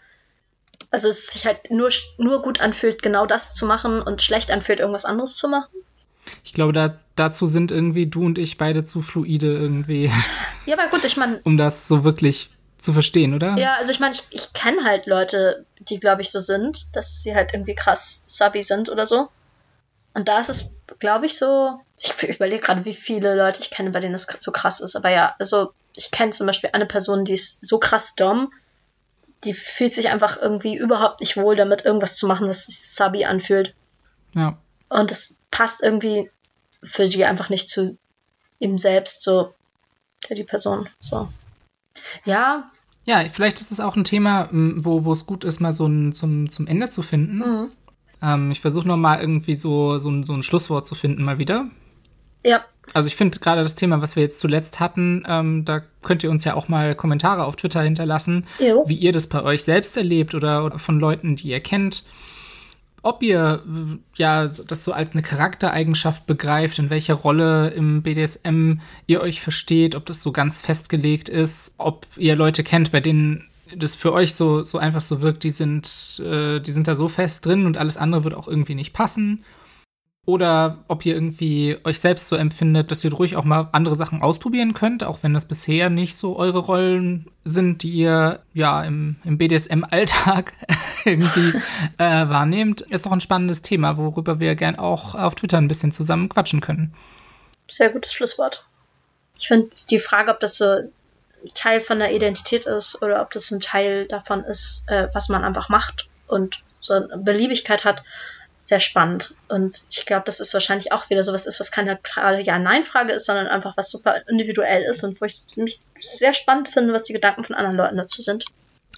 also es sich halt nur, nur gut anfühlt, genau das zu machen und schlecht anfühlt, irgendwas anderes zu machen. Ich glaube, da, dazu sind irgendwie du und ich beide zu fluide irgendwie. Ja, aber gut, ich meine. (laughs) um das so wirklich zu verstehen, oder? Ja, also ich meine, ich, ich kenne halt Leute, die, glaube ich, so sind, dass sie halt irgendwie krass subby sind oder so. Und da ist es, glaube ich, so. Ich, (laughs) überlege gerade, wie viele Leute ich kenne, bei denen das so krass ist. Aber ja, also ich kenne zum Beispiel eine Person, die ist so krass dumm, die fühlt sich einfach irgendwie überhaupt nicht wohl damit, irgendwas zu machen, was sich subby anfühlt. Ja. Und das passt irgendwie für die einfach nicht zu ihm selbst, so, der die Person, so. Ja. Ja, vielleicht ist es auch ein Thema, wo, wo es gut ist, mal so ein, zum, zum Ende zu finden. Mhm. Ähm, ich versuche noch mal irgendwie so, so, ein, so ein Schlusswort zu finden, mal wieder. Ja. Also ich finde gerade das Thema, was wir jetzt zuletzt hatten, ähm, da könnt ihr uns ja auch mal Kommentare auf Twitter hinterlassen, jo. wie ihr das bei euch selbst erlebt oder, oder von Leuten, die ihr kennt ob ihr ja das so als eine Charaktereigenschaft begreift, in welcher Rolle im BDSM ihr euch versteht, ob das so ganz festgelegt ist, ob ihr Leute kennt, bei denen das für euch so, so einfach so wirkt, die sind, äh, die sind da so fest drin und alles andere wird auch irgendwie nicht passen. Oder ob ihr irgendwie euch selbst so empfindet, dass ihr ruhig auch mal andere Sachen ausprobieren könnt, auch wenn das bisher nicht so eure Rollen sind, die ihr ja im, im BDSM-Alltag (laughs) irgendwie äh, wahrnehmt, ist doch ein spannendes Thema, worüber wir gern auch auf Twitter ein bisschen zusammen quatschen können. Sehr gutes Schlusswort. Ich finde die Frage, ob das so Teil von der Identität ist oder ob das ein Teil davon ist, äh, was man einfach macht und so eine Beliebigkeit hat, sehr spannend. Und ich glaube, das ist wahrscheinlich auch wieder sowas ist, was keine klare Ja-Nein-Frage ist, sondern einfach was super individuell ist und wo ich mich sehr spannend finde, was die Gedanken von anderen Leuten dazu sind.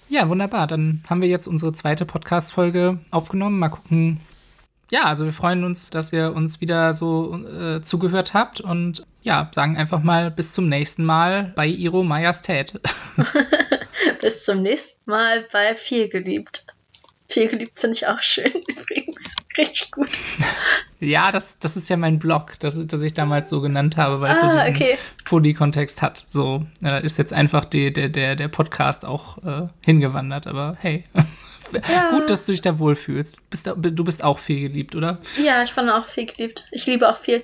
Ja, wunderbar. Dann haben wir jetzt unsere zweite Podcast-Folge aufgenommen. Mal gucken. Ja, also wir freuen uns, dass ihr uns wieder so äh, zugehört habt und ja, sagen einfach mal bis zum nächsten Mal bei Iro Majestät. (laughs) (laughs) bis zum nächsten Mal bei Viel geliebt. Viel geliebt finde ich auch schön (laughs) übrigens. Richtig gut. Ja, das, das ist ja mein Blog, das, das ich damals so genannt habe, weil es ah, so diesen okay. Poly-Kontext hat. So äh, ist jetzt einfach die, der, der, der Podcast auch äh, hingewandert, aber hey. (laughs) Ja. Gut, dass du dich da wohlfühlst. Du bist, du bist auch viel geliebt, oder? Ja, ich fand auch viel geliebt. Ich liebe auch viel.